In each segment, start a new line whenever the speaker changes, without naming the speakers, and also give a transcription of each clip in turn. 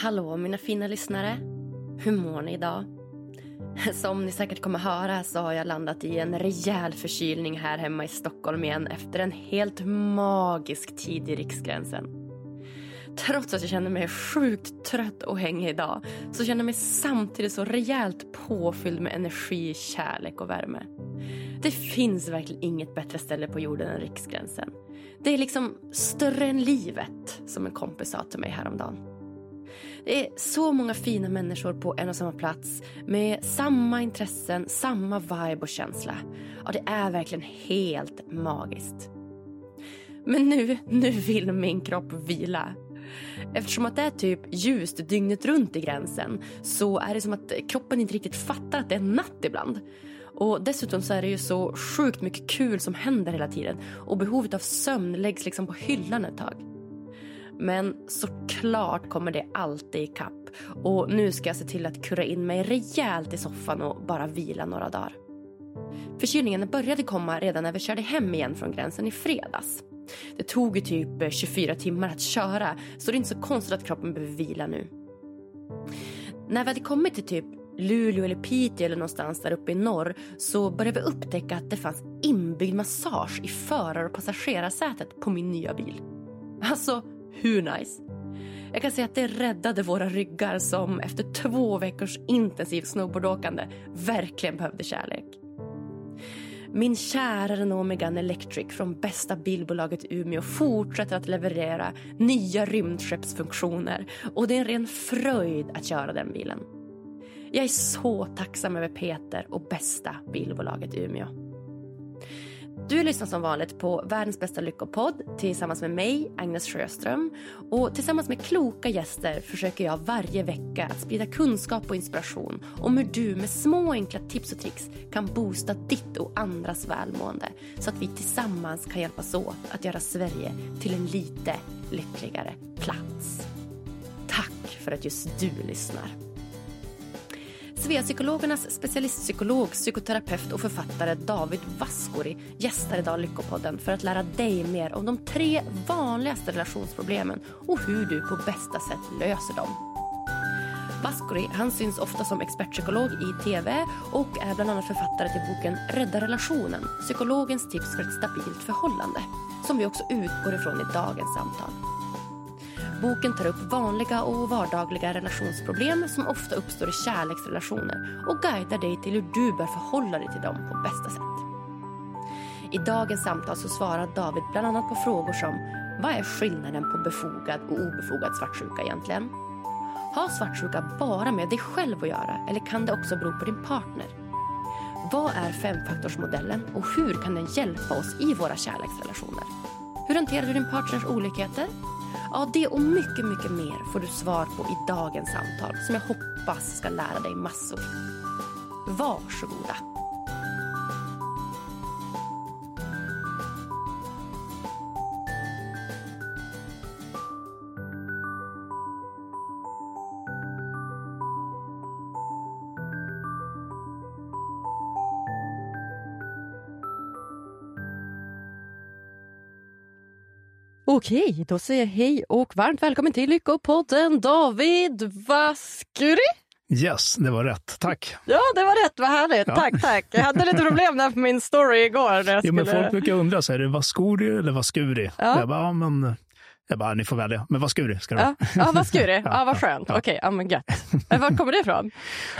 Hallå mina fina lyssnare. Hur mår ni idag? Som ni säkert kommer höra så har jag landat i en rejäl förkylning här hemma i Stockholm igen efter en helt magisk tid i Riksgränsen. Trots att jag känner mig sjukt trött och hängig idag så känner jag mig samtidigt så rejält påfylld med energi, kärlek och värme. Det finns verkligen inget bättre ställe på jorden än Riksgränsen. Det är liksom större än livet, som en kompis sa till mig häromdagen. Det är så många fina människor på en och samma plats med samma intressen, samma vibe och känsla. Ja, det är verkligen helt magiskt. Men nu, nu vill min kropp vila. Eftersom att det är typ ljust dygnet runt i gränsen så är det som att kroppen inte riktigt fattar att det är natt ibland. Och dessutom så är det ju så sjukt mycket kul som händer hela tiden och behovet av sömn läggs liksom på hyllan ett tag. Men såklart kommer det alltid ikapp. Och nu ska jag se till att kurra in mig rejält i soffan och bara vila några dagar. Förkylningen började komma redan när vi körde hem igen från gränsen i fredags. Det tog ju typ eh, 24 timmar att köra så det är inte så konstigt att kroppen behöver vila nu. När vi hade kommit till typ Luleå eller Piteå eller någonstans där uppe i norr så började vi upptäcka att det fanns inbyggd massage i förar och passagerarsätet på min nya bil. Alltså, hur nice? Jag kan säga att det räddade våra ryggar som efter två veckors intensivt snowboardåkande verkligen behövde kärlek. Min kära Renault Megane Electric från bästa bilbolaget Umeå fortsätter att leverera nya rymdskeppsfunktioner och det är en ren fröjd att köra den bilen. Jag är så tacksam över Peter och bästa bilbolaget Umeå. Du lyssnar som vanligt på världens bästa lyckopodd tillsammans med mig, Agnes Sjöström. Och tillsammans med kloka gäster försöker jag varje vecka att sprida kunskap och inspiration om hur du med små enkla tips och tricks kan boosta ditt och andras välmående så att vi tillsammans kan hjälpas åt att göra Sverige till en lite lyckligare plats. Tack för att just du lyssnar. Sveapsykologernas specialistpsykolog, psykoterapeut och författare David Vaskori gästar idag Lyckopodden för att lära dig mer om de tre vanligaste relationsproblemen och hur du på bästa sätt löser dem. Vaskori han syns ofta som expertpsykolog i tv och är bland annat författare till boken Rädda relationen, psykologens tips för ett stabilt förhållande, som vi också utgår ifrån i dagens samtal. Boken tar upp vanliga och vardagliga relationsproblem som ofta uppstår i kärleksrelationer och guidar dig till hur du bör förhålla dig till dem på bästa sätt. I dagens samtal så svarar David bland annat på frågor som Vad är skillnaden på befogad och obefogad svartsjuka egentligen? Har svartsjuka bara med dig själv att göra eller kan det också bero på din partner? Vad är femfaktorsmodellen och hur kan den hjälpa oss i våra kärleksrelationer? Hur hanterar du din partners olikheter? Ja, det och mycket, mycket mer får du svar på i dagens samtal som jag hoppas ska lära dig massor. Varsågoda. Okej, då säger jag hej och varmt välkommen till Lyckopodden David Vaskuri.
Yes, det var rätt. Tack.
Ja, det var rätt. Vad härligt.
Ja.
Tack, tack. Jag hade lite problem där på min story igår. När jag
Ja, men folk brukar undra, så är det Vaskuri eller Vaskuri?
Ja.
Jag bara, ja, men... Jag bara, ni får välja. Men Vaskuri ska det
Ja,
vara.
ja Vaskuri. Ja,
Ja,
vad skönt.
ja.
Okej, ja men gött. Var kommer det ifrån?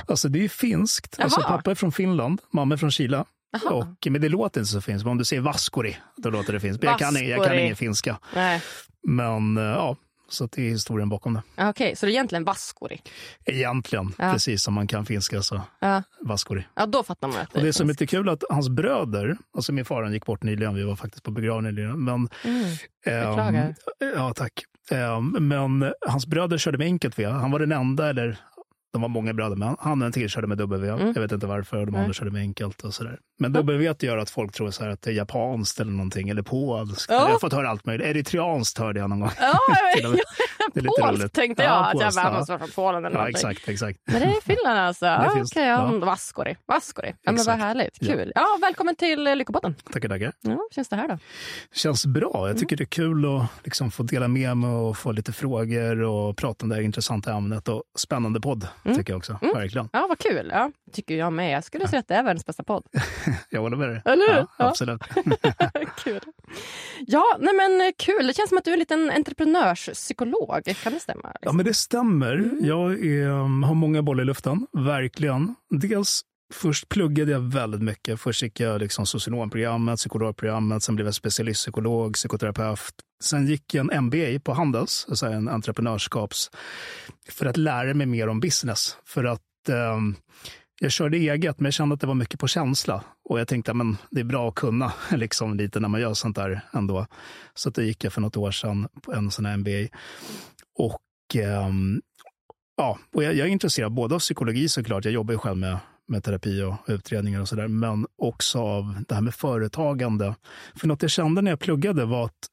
Alltså det är finskt. Alltså, pappa är från Finland, mamma är från Chile. Och, men det låter inte så finskt. Men om du säger Vaskuri, då låter det finskt. Jag kan, jag kan ingen finska.
Nej.
Men eh, ja, så det är historien bakom det.
Okej, så det är egentligen Vaskuri.
Egentligen,
Ja.
precis som man kan finska så
Ja.
Vaskuri.
ja, då fattar man att
Och det som är
finns.
lite kul att hans bröder, alltså min far han gick bort nyligen, vi var faktiskt på begravningen nyligen, men
Mm.
Ehm,
Beklagar.
ja, tack. Ehm, men hans bröder körde med enkelt V. Han var den enda, eller de var många bröder, men han och en till körde med W.
Mm.
Jag vet inte varför, de
Nej.
andra körde med enkelt och sådär. Men W gör att folk tror så att det är japanskt eller någonting, eller polskt.
Ja.
Jag har fått höra allt möjligt. Eritreanskt hörde jag någon gång.
Ja.
Det är lite
polskt
roligt.
tänkte jag.
Ja,
att jag
polskt,
bara
ja.
måste vara från Polen eller
Ja,
någonting.
exakt, exakt.
Men det är Finland alltså?
Det
Ja,
finns-
Okej, ja.
ja.
Vaskori. Vaskori. Ja, men vad härligt.
Ja.
Kul. Ja, välkommen till Lyckopodden.
Tackar, tackar.
Ja, känns det här då?
Känns bra.
Mm.
Jag tycker det är kul att liksom få dela med mig och få lite frågor och prata om det här intressanta ämnet. Och spännande podd,
Mm.
tycker jag också. Verkligen.
Ja, vad kul. Ja, tycker jag med. Jag skulle säga att det är världens bästa podd.
Jag håller med dig.
Eller hur?
Ja,
Ja.
absolut.
kul. Ja, nej men eh, kul. Det känns som att du är en liten entreprenörspsykolog. Kan det stämma?
Ja, men det stämmer. Jag är, um, har många bollar i luften, verkligen. Dels Först pluggade jag väldigt mycket. Först gick jag liksom socionomprogrammet, psykologprogrammet, sen blev jag specialistpsykolog, psykoterapeut. Sen gick jag en MBA på Handels, alltså en entreprenörskaps, för att lära mig mer om business. För att eh, jag körde eget, men jag kände att det var mycket på känsla. Och jag tänkte att det är bra att kunna liksom, lite när man gör sånt där ändå. Så det då gick jag för något år sedan på en sån här MBA. Och eh, ja, och jag, jag är intresserad både av psykologi såklart. Jag jobbar ju själv med, med terapi och utredningar och sådär. Men också av det här med företagande. För något jag kände när jag pluggade var att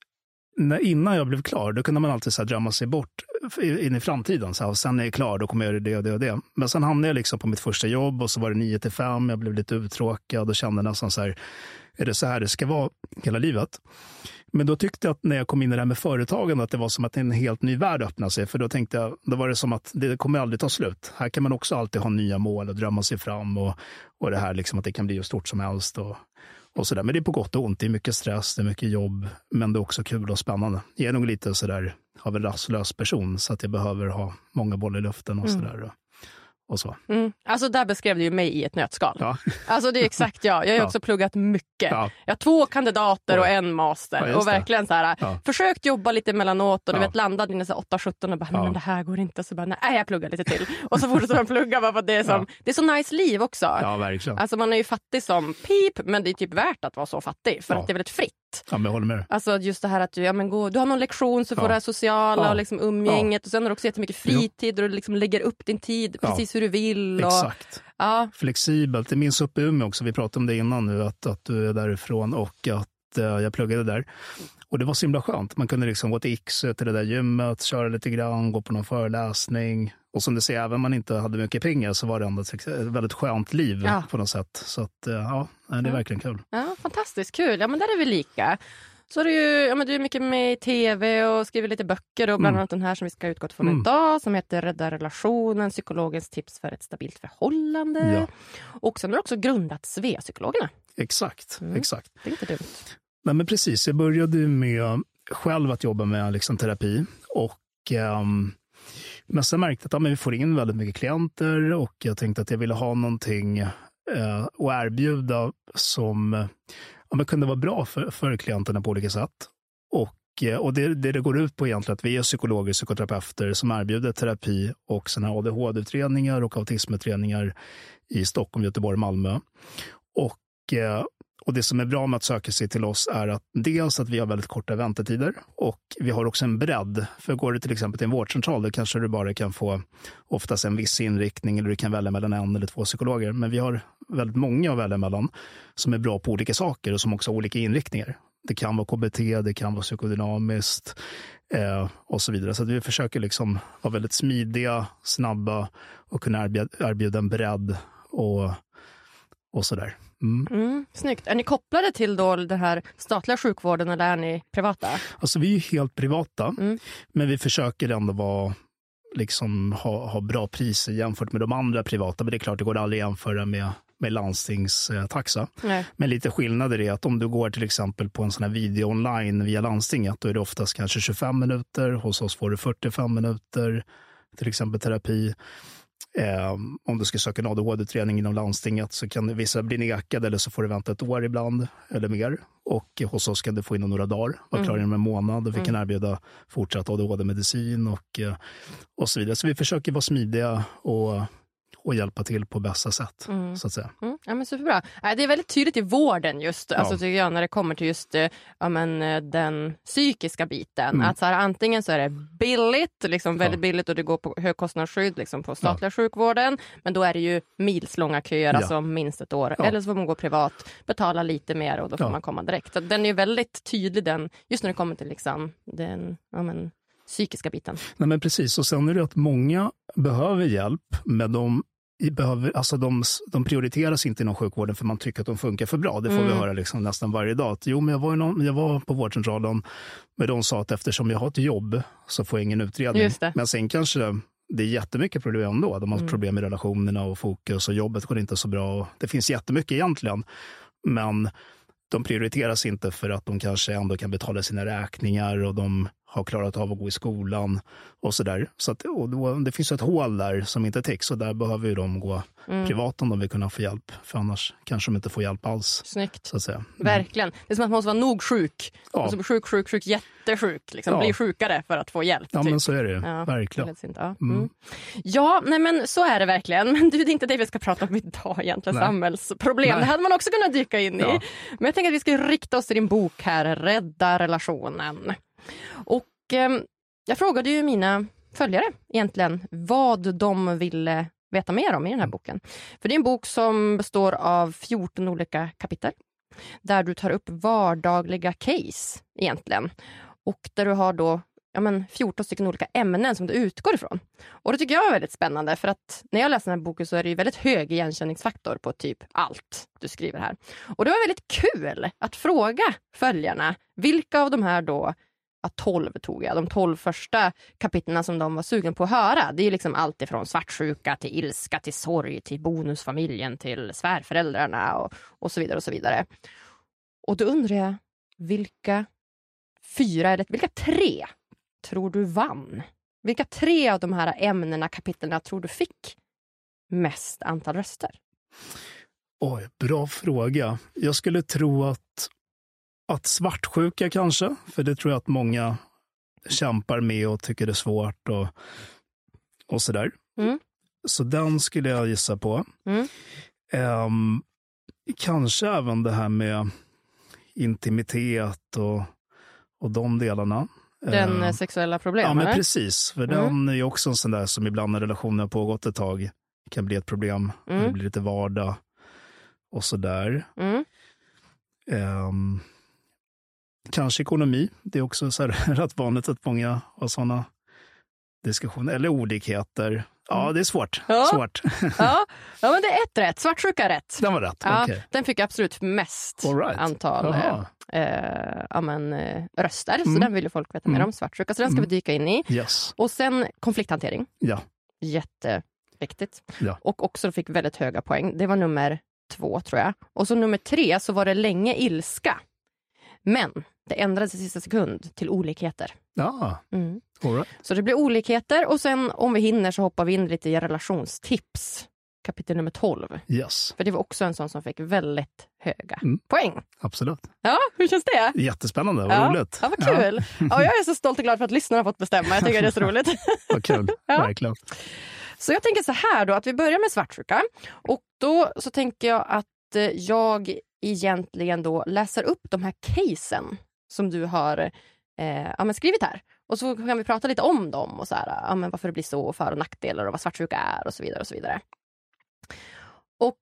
när, innan jag blev klar, då kunde man alltid så här drömma sig bort in i framtiden. Så här, sen när jag är klar, då kommer jag göra det och det och det. Men sen hamnade jag liksom på mitt första jobb och så var det 9 till 5. Jag blev lite uttråkad och kände nästan så här, är det så här det ska vara hela livet? Men då tyckte jag att när jag kom in i det här med företagande att det var som att en helt ny värld öppnade sig. För då tänkte jag, då var det som att det kommer aldrig ta slut. Här kan man också alltid ha nya mål och drömma sig fram och, och det här liksom att det kan bli hur stort som helst. Och, och så där. Men det är på gott och ont. Det är mycket stress, det är mycket jobb, men det är också kul och spännande. Jag är nog lite sådär av en rastlös person så att jag behöver ha många bollar i luften och sådär. Och, så.
Mm. Alltså där beskrev du ju mig i ett nötskal.
Ja.
Alltså det är exakt jag. Jag har ju
Ja.
också pluggat mycket.
Ja.
Jag har två kandidater och en master. Och verkligen så här, försökt jobba lite emellanåt och du vet landade här 8-17 och bara, men det här går inte. Så bara, nej jag pluggar lite till. Och så fortsätter man plugga bara det är, som, det är så nice liv också.
ja, verkligen.
Alltså man är ju fattig som pip, men det är typ värt att vara så fattig för att det är väldigt fritt.
Ja, men jag håller med.
Alltså just det här att du, ja, men gå, du har någon lektion så får
Ja.
det här sociala
Ja.
och liksom umgänget och sen har du också jättemycket fritid och du liksom lägger upp din tid
Ja.
precis hur du vill. Och,
Exakt.
ja,
flexibelt. Det minns uppe i Umeå också, vi pratade om det innan nu, att, att du är därifrån och att eh, jag pluggade där. Och det var så himla skönt. Man kunde liksom gå till Iksu, till det där gymmet, köra lite grann, gå på någon föreläsning. Och som du säger, även om man inte hade mycket pengar så var det ändå ett väldigt skönt liv
Ja.
på något sätt. Så att, eh, ja, det är
Ja.
verkligen kul.
Ja, fantastiskt kul. Ja, men där är vi lika. Så är du, ja, men du är mycket med i tv och skriver lite böcker. Och bland
Mm.
annat den här som vi ska utgå från
Mm.
idag som heter Rädda relationen, psykologens tips för ett stabilt förhållande.
Ja.
Och sen har du också grundat Svea-psykologerna.
Exakt,
Mm.
exakt.
Det är inte dumt.
Nej, men precis. Jag började med själv att jobba med liksom, terapi. Och, ehm, men sen märkte jag att ja, men vi får in väldigt mycket klienter och jag tänkte att jag ville ha någonting eh, att erbjuda som ja, men kunde vara bra för, för klienterna på olika sätt. Och, eh, och det, det det går ut på egentligen att vi är psykologer och psykoterapeuter som erbjuder terapi och såna här ADHD-utredningar och autismutredningar i Stockholm, Göteborg, Malmö. Och eh, och det som är bra med att söka sig till oss är att dels att vi har väldigt korta väntetider och vi har också en bredd. För går du till exempel till en vårdcentral, då kanske du bara kan få oftast en viss inriktning eller du kan välja mellan en eller två psykologer. Men vi har väldigt många att välja mellan som är bra på olika saker och som också har olika inriktningar. Det kan vara KBT, det kan vara psykodynamiskt eh, och så vidare. Så att vi försöker liksom vara väldigt smidiga, snabba och kunna erbjuda, erbjuda en bredd och och sådär. Mm.
Mm, snyggt. Är ni kopplade till då den här statliga sjukvården eller är ni privata?
Alltså vi är helt privata,
Mm.
men vi försöker ändå vara, liksom, ha, ha bra priser jämfört med de andra privata. Men det är klart, det går aldrig att jämföra med, med landstingstaxa.
Nej.
Men lite skillnader är att om du går till exempel på en sån här video online via landstinget, då är det oftast kanske 25 minuter. Hos oss får du 45 minuter, till exempel terapi. Eh, om du ska söka en ADHD-utredning inom landstinget så kan vissa bli nekade eller så får du vänta ett år ibland eller mer. Och hos oss kan du få inom några dagar, vara klar inom en månad och vi kan erbjuda fortsatt ADHD-medicin och, eh, och så vidare. Så vi försöker vara smidiga och, och hjälpa till på bästa sätt, så att säga.
Mm, ja, men superbra. Nej, Det är väldigt tydligt i vården just, alltså, tycker jag, när det kommer till just eh, ja, men, eh, den psykiska biten. Att så här, antingen så är det billigt, liksom väldigt billigt och det går på högkostnadsskydd liksom, på statliga sjukvården. Men då är det ju milslånga köer,
Ja.
alltså minst ett år.
Ja.
Eller så får man gå privat, betala lite mer och då får
Ja.
man komma direkt. Så den är ju väldigt tydlig den, just när det kommer till liksom, den ja, men, psykiska biten.
Nej, men precis. Och sen är det att många behöver hjälp, men de, behöver, alltså de, de prioriteras inte inom sjukvården för man tycker att de funkar för bra. Det får vi höra liksom nästan varje dag. Att, jo, men jag, var ju någon, jag var på vårdcentralen, men de sa att eftersom jag har ett jobb så får jag ingen utredning. Men sen kanske det är jättemycket problem ändå. De har problem med relationerna och fokus och jobbet går inte så bra. Det finns jättemycket egentligen. Men de prioriteras inte för att de kanske ändå kan betala sina räkningar och de har klarat av att gå i skolan och sådär. Så att, och då, det finns ett hål där som inte täcks och där behöver ju de gå
Mm.
privat om de vill kunna få hjälp. För annars kanske de inte får hjälp alls.
Snyggt.
Så att säga. Mm.
Verkligen. Det är som att man måste vara nog sjuk.
Ja.
Alltså sjuk, sjuk, sjuk, jättesjuk. Liksom.
Ja.
Bli sjukare för att få hjälp.
Ja,
typ.
men så är det ju.
Ja,
Verkligen.
Ja, mm. ja nej, men så är det verkligen. Men du, det är inte det vi ska prata om idag egentligen.
Nej.
Samhällsproblem.
Nej.
Det hade man också kunnat dyka in i. Men jag tänker att vi ska rikta oss till din bok här, Rädda relationen. Och eh, jag frågade ju mina följare egentligen vad de ville veta mer om i den här boken. För det är en bok som består av 14 olika kapitel där du tar upp vardagliga case egentligen. Och där du har då ja, men 14 stycken olika ämnen som du utgår ifrån. Och det tycker jag är väldigt spännande för att när jag läser den här boken så är det ju väldigt hög igenkänningsfaktor på typ allt du skriver här. Och det var väldigt kul att fråga följarna vilka av de här då Ja, 12 tog jag. De 12 första kapitlen som de var sugen på att höra. Det är liksom allt ifrån svartsjuka till ilska till sorg till bonusfamiljen till svärföräldrarna och, och så vidare. och så vidare. Och då undrar jag, vilka fyra, eller vilka tre tror du vann? Vilka tre av de här ämnena, kapitlen tror du fick mest antal röster?
Oj, bra fråga. Jag skulle tro att, att svartsjuka kanske, för det tror jag att många kämpar med och tycker det är svårt och, och sådär.
Mm.
Så den skulle jag gissa på.
Mm.
Ehm, kanske även det här med intimitet och, och de delarna.
Den eh, sexuella problem,
Ja, men
eller?
precis. För
Mm.
den är ju också en sån där som ibland när relationen har pågått ett tag kan bli ett problem.
Mm.
Det blir lite vardag och sådär.
Mm.
Kanske ekonomi. Det är också så här, rätt vanligt att många har sådana diskussioner. Eller olikheter. Ja, det är svårt.
Mm. Ja.
svårt.
Ja, ja, men det är ett rätt. Svartsjuka rätt.
Den var rätt.
Ja,
okej.
Den fick absolut mest
right.
antal eh, eh, ja, men, eh, röster. Så
Mm.
den vill ju folk veta mer
Mm.
om. Svartsjuka. Så den ska vi dyka in i.
Yes.
Och sen konflikthantering.
Ja.
Jätteviktigt.
Ja.
Och också fick väldigt höga poäng. Det var nummer två, tror jag. Och så nummer tre så var det länge ilska. Men det ändrades i sista sekund till olikheter.
Ja,
Mm.
right.
Så det blir olikheter och sen om vi hinner så hoppar vi in lite i relationstips. Kapitel nummer 12.
Yes,
För det var också en sån som fick väldigt höga
Mm.
poäng.
absolut.
Ja, hur känns det?
Jättespännande, vad
ja.
roligt.
Ja, vad kul. Ja. jag är så stolt och glad för att lyssnarna har fått bestämma. Jag tycker det är så roligt.
Vad kul,
Ja.
verkligen.
Så jag tänker så här då, att vi börjar med svartsjuka. Och då så tänker jag att eh, jag egentligen då läser upp de här casen som du har eh, ja, men skrivit här. Och så kan vi prata lite om dem och så här, ja, men varför det blir så, för och nackdelar och vad svartsjuka är och så vidare. Och så vidare. Och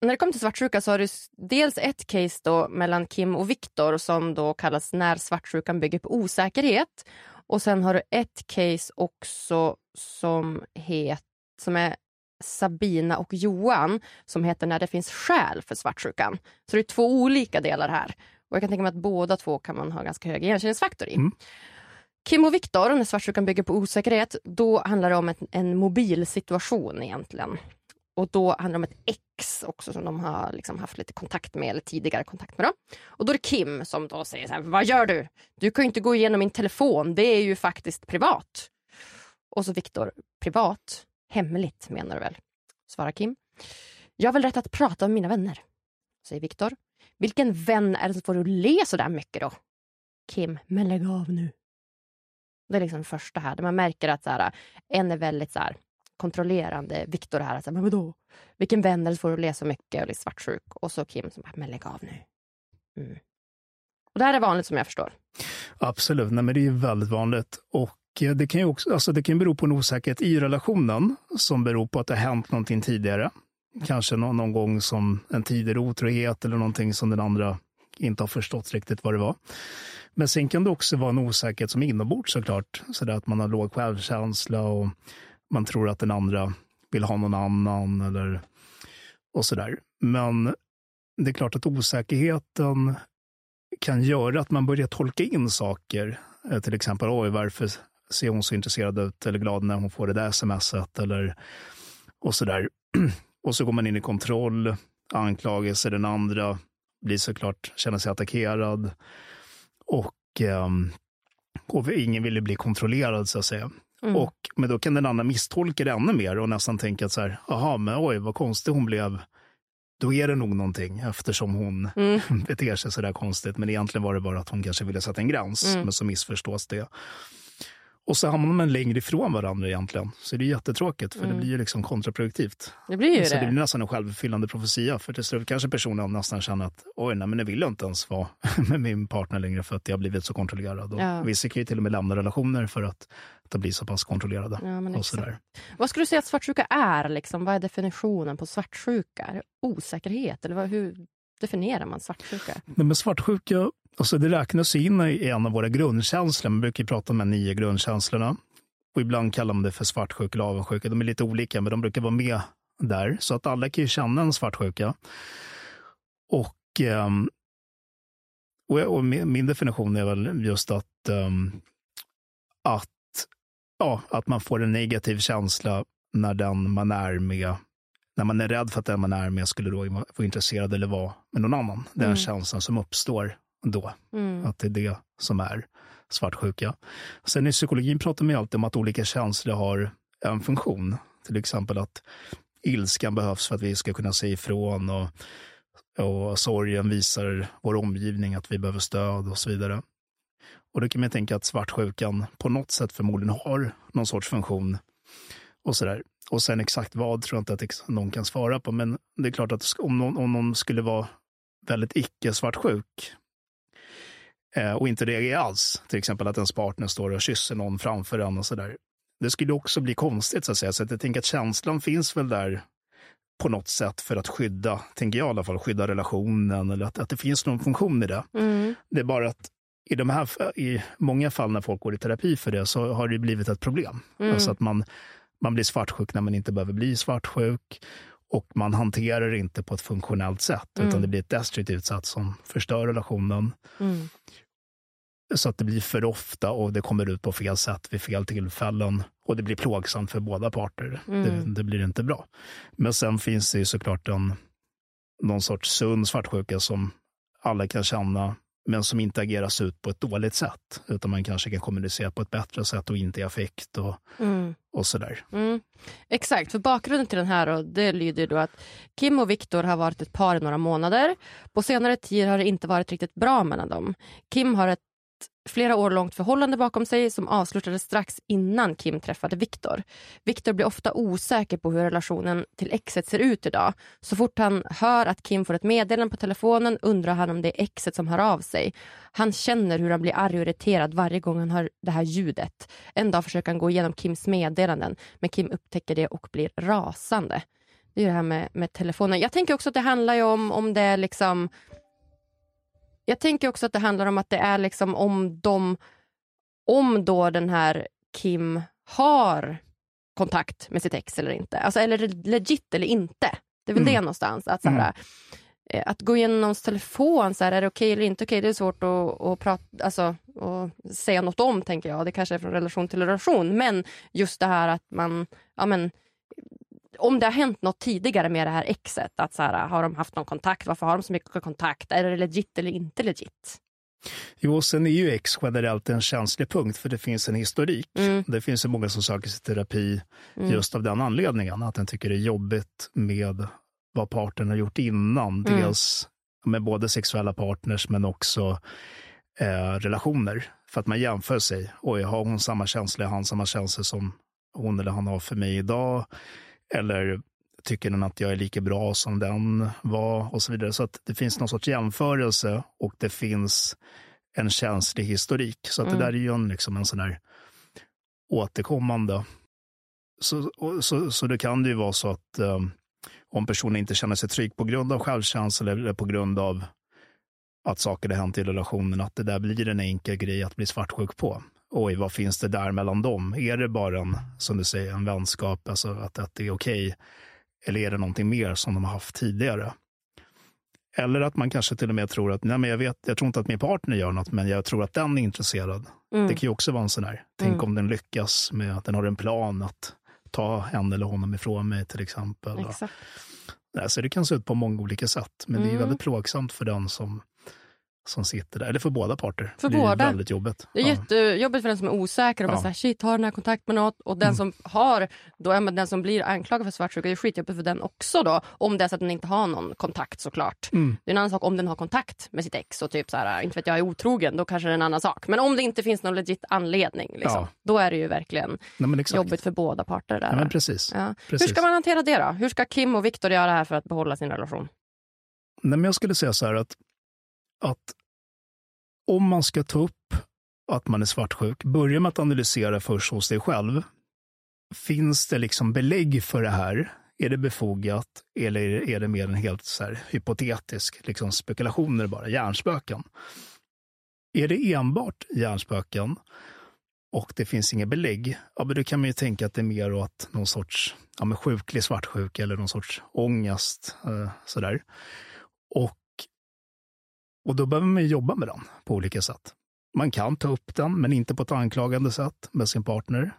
när det kommer till svartsjuka så har du dels ett case då mellan Kim och Viktor som då kallas När svartsjukan bygger på osäkerhet. Och sen har du ett case också som, het, som är Sabina och Johan som heter När det finns skäl för svartsjukan. Så det är två olika delar här. Och jag kan tänka mig att båda två kan man ha ganska hög igenkänningsfaktor i. Mm. Kim och Viktor, när svartsjukan bygger på osäkerhet, då handlar det om ett, en mobilsituation egentligen. Och då handlar det om ett ex också som de har liksom haft lite kontakt med, eller tidigare kontakt med. Då. Och då är det Kim som då säger så här, vad gör du? Du kan ju inte gå igenom min telefon, det är ju faktiskt privat. Och så Viktor, privat? Hemligt menar du väl? Svarar Kim. Jag har väl rätt att prata med mina vänner? Säger Viktor. Vilken vän är det som får dig att le så där mycket då? Kim, men lägg av nu. Det är liksom det första här, där man märker att så här, en är väldigt så här, kontrollerande. Viktor här, så här, men vadå? Vilken vän är det som får dig att le så mycket och är svartsjuk? Och så Kim som bara, men lägg av nu. Mm. Och det här är vanligt som jag förstår.
Absolut, Nej, men det är väldigt vanligt. Och Eh, det kan ju också, alltså det kan bero på en osäkerhet i relationen som beror på att det har hänt någonting tidigare. Kanske någon, någon gång som en tidigare otrohet eller någonting som den andra inte har förstått riktigt vad det var. Men sen kan det också vara en osäkerhet som är inombords såklart. Så där att man har låg självkänsla och man tror att den andra vill ha någon annan eller och sådär. Men det är klart att osäkerheten kan göra att man börjar tolka in saker. Eh, till exempel, oj, varför ser hon så intresserad ut eller glad när hon får det där smset eller och så där. Och så går man in i kontroll, anklagelser, den andra blir såklart, känner sig attackerad och, eh, och ingen vill ju bli kontrollerad så att säga. Mm. Och, men då kan den andra misstolka det ännu mer och nästan tänka att så här, aha, men oj, vad konstig hon blev. Då är det nog någonting eftersom hon mm. beter sig så där konstigt. Men egentligen var det bara att hon kanske ville sätta en gräns, mm. men så missförstås det. Och så hamnar man längre ifrån varandra egentligen. Så det är jättetråkigt, för mm. det blir ju liksom kontraproduktivt.
Det blir ju
så
det.
det blir nästan en självuppfyllande profetia. För till slut kanske personen nästan känner att oj, nej, men jag vill inte ens vara med min partner längre för att jag har blivit så kontrollerad. Och ja. Vissa kan ju till och med lämna relationer för att de blir så pass kontrollerade. Ja, och sådär.
Vad skulle du säga att svartsjuka är? Liksom? Vad är definitionen på svartsjuka? Osäkerhet? Eller vad, hur definierar man svartsjuka?
Nej, men svartsjuka Alltså det räknas in i en av våra grundkänslor. Man brukar prata om de nio grundkänslorna. Och ibland kallar man det för svartsjuka eller avundsjuka. De är lite olika, men de brukar vara med där. Så att alla kan ju känna en svartsjuka. Och, ehm, och, min definition är väl just att, ehm, att, ja, att man får en negativ känsla när den man är med när man är rädd för att den man är med skulle då vara intresserad eller vara med någon annan. Den mm. känslan som uppstår då. Mm. Att det är det som är svartsjuka. Sen i psykologin pratar man ju alltid om att olika känslor har en funktion. Till exempel att ilskan behövs för att vi ska kunna säga ifrån och, och sorgen visar vår omgivning att vi behöver stöd och så vidare. Och då kan man tänka att svartsjukan på något sätt förmodligen har någon sorts funktion. Och så där. Och sen exakt vad tror jag inte att någon kan svara på, men det är klart att om någon, om någon skulle vara väldigt icke-svartsjuk, och inte reagerar alls. Till exempel att ens partner står och kysser någon framför en och sådär. Det skulle också bli konstigt så att säga. Så att jag tänker att känslan finns väl där på något sätt för att skydda, tänker jag i alla fall, skydda relationen eller att, att det finns någon funktion i det. Mm. Det är bara att i, de här, i många fall när folk går i terapi för det så har det blivit ett problem. Mm. Alltså att man, man blir svartsjuk när man inte behöver bli svartsjuk och man hanterar det inte på ett funktionellt sätt, mm. utan det blir ett destruktivt sätt som förstör relationen. Mm. Så att det blir för ofta och det kommer ut på fel sätt vid fel tillfällen. Och det blir plågsamt för båda parter. Mm. Det, det, blir inte bra. Men sen finns det ju såklart en, någon sorts sund svartsjuka som alla kan känna men som inte ageras ut på ett dåligt sätt. Utan man kanske kan kommunicera på ett bättre sätt och inte i affekt och, mm. och sådär. Mm.
Exakt, för bakgrunden till den här då, det lyder då att Kim och Viktor har varit ett par i några månader. På senare tid har det inte varit riktigt bra mellan dem. Kim har ett flera år långt förhållande bakom sig som avslutades strax innan Kim träffade Viktor. Viktor blir ofta osäker på hur relationen till exet ser ut idag. Så fort han hör att Kim får ett meddelande på telefonen undrar han om det är exet som hör av sig. Han känner hur han blir arg och irriterad varje gång han hör det här ljudet. En dag försöker han gå igenom Kims meddelanden men Kim upptäcker det och blir rasande. Det är det här med, med telefonen. Jag tänker också att det handlar om, om det är liksom jag tänker också att det handlar om att det är liksom om de, om då den här Kim har kontakt med sitt ex eller inte. Alltså, eller legit eller inte. Det är väl
Mm.
det någonstans. Att, så här, eh, att gå igenom någons telefon, så här, är det okej eller inte okej? Det är svårt att, att, prata, alltså, att säga något om, tänker jag. Det kanske är från relation till relation. Men just det här att man... Ja, men, om det har hänt något tidigare med det här exet, att så här, har de haft någon kontakt? Varför har de så mycket kontakt? Är det legit eller inte legit?
Jo, sen är ju ex generellt en känslig punkt för det finns en historik.
Mm.
Det finns ju många som söker sig terapi just av den anledningen, att den tycker det är jobbigt med vad partnern har gjort innan.
Mm.
Dels med både sexuella partners men också eh, relationer. För att man jämför sig. Oj, har hon samma känsla, han samma känsla som hon eller han har för mig idag? Eller tycker den att jag är lika bra som den var? Och så vidare. Så att det finns någon sorts jämförelse och det finns en känslig historik. Så att det där är ju en, liksom en sån här återkommande. Så, och, så, så det kan det ju vara så att um, om personen inte känner sig trygg på grund av självkänsla eller på grund av att saker har hänt i relationen, att det där blir en enkel grej att bli svartsjuk på. Oj, vad finns det där mellan dem? Är det bara en, som du säger, en vänskap, alltså att, att det är okej? Eller är det någonting mer som de har haft tidigare? Eller att man kanske till och med tror att, nej men jag vet, jag tror inte att min partner gör något, men jag tror att den är intresserad. Det kan ju också vara en sån här, tänk om den lyckas med att den har en plan att ta henne eller honom ifrån mig till exempel.
Exakt.
Så det kan se ut på många olika sätt, men det är
Mm.
väldigt plågsamt för den som, som sitter där, eller för båda parter.
För
det är
båda.
väldigt jobbigt.
Det är
Ja.
jättejobbigt för den som är osäker och bara
Ja.
så här, shit, har den här kontakt med något? Och den
Mm.
som har, då är den som blir anklagad för svartsjuka, det är skitjobbigt för den också då. Om det är så att den inte har någon kontakt såklart.
Mm.
Det är en annan sak om den har kontakt med sitt ex och typ så här, inte vet jag är otrogen, då kanske det är en annan sak. Men om det inte finns någon legit anledning, liksom,
Ja.
då är det ju verkligen
Nej,
jobbigt för båda parter. Där.
Men precis.
Ja. Hur
precis.
ska man hantera det då? Hur ska Kim och Viktor göra här för att behålla sin relation?
Nej, men jag skulle säga så här att, att om man ska ta upp att man är svartsjuk, börja med att analysera först hos dig själv. Finns det liksom belägg för det här? Är det befogat eller är det mer en helt så här hypotetisk liksom spekulationer bara, hjärnspöken? Är det enbart hjärnspöken och det finns inga belägg, ja, men då kan man ju tänka att det är mer åt någon sorts ja, men sjuklig svartsjuka eller någon sorts ångest. Eh, sådär. Och, och då behöver man jobba med den på olika sätt. Man kan ta upp den, men inte på ett anklagande sätt med sin partner.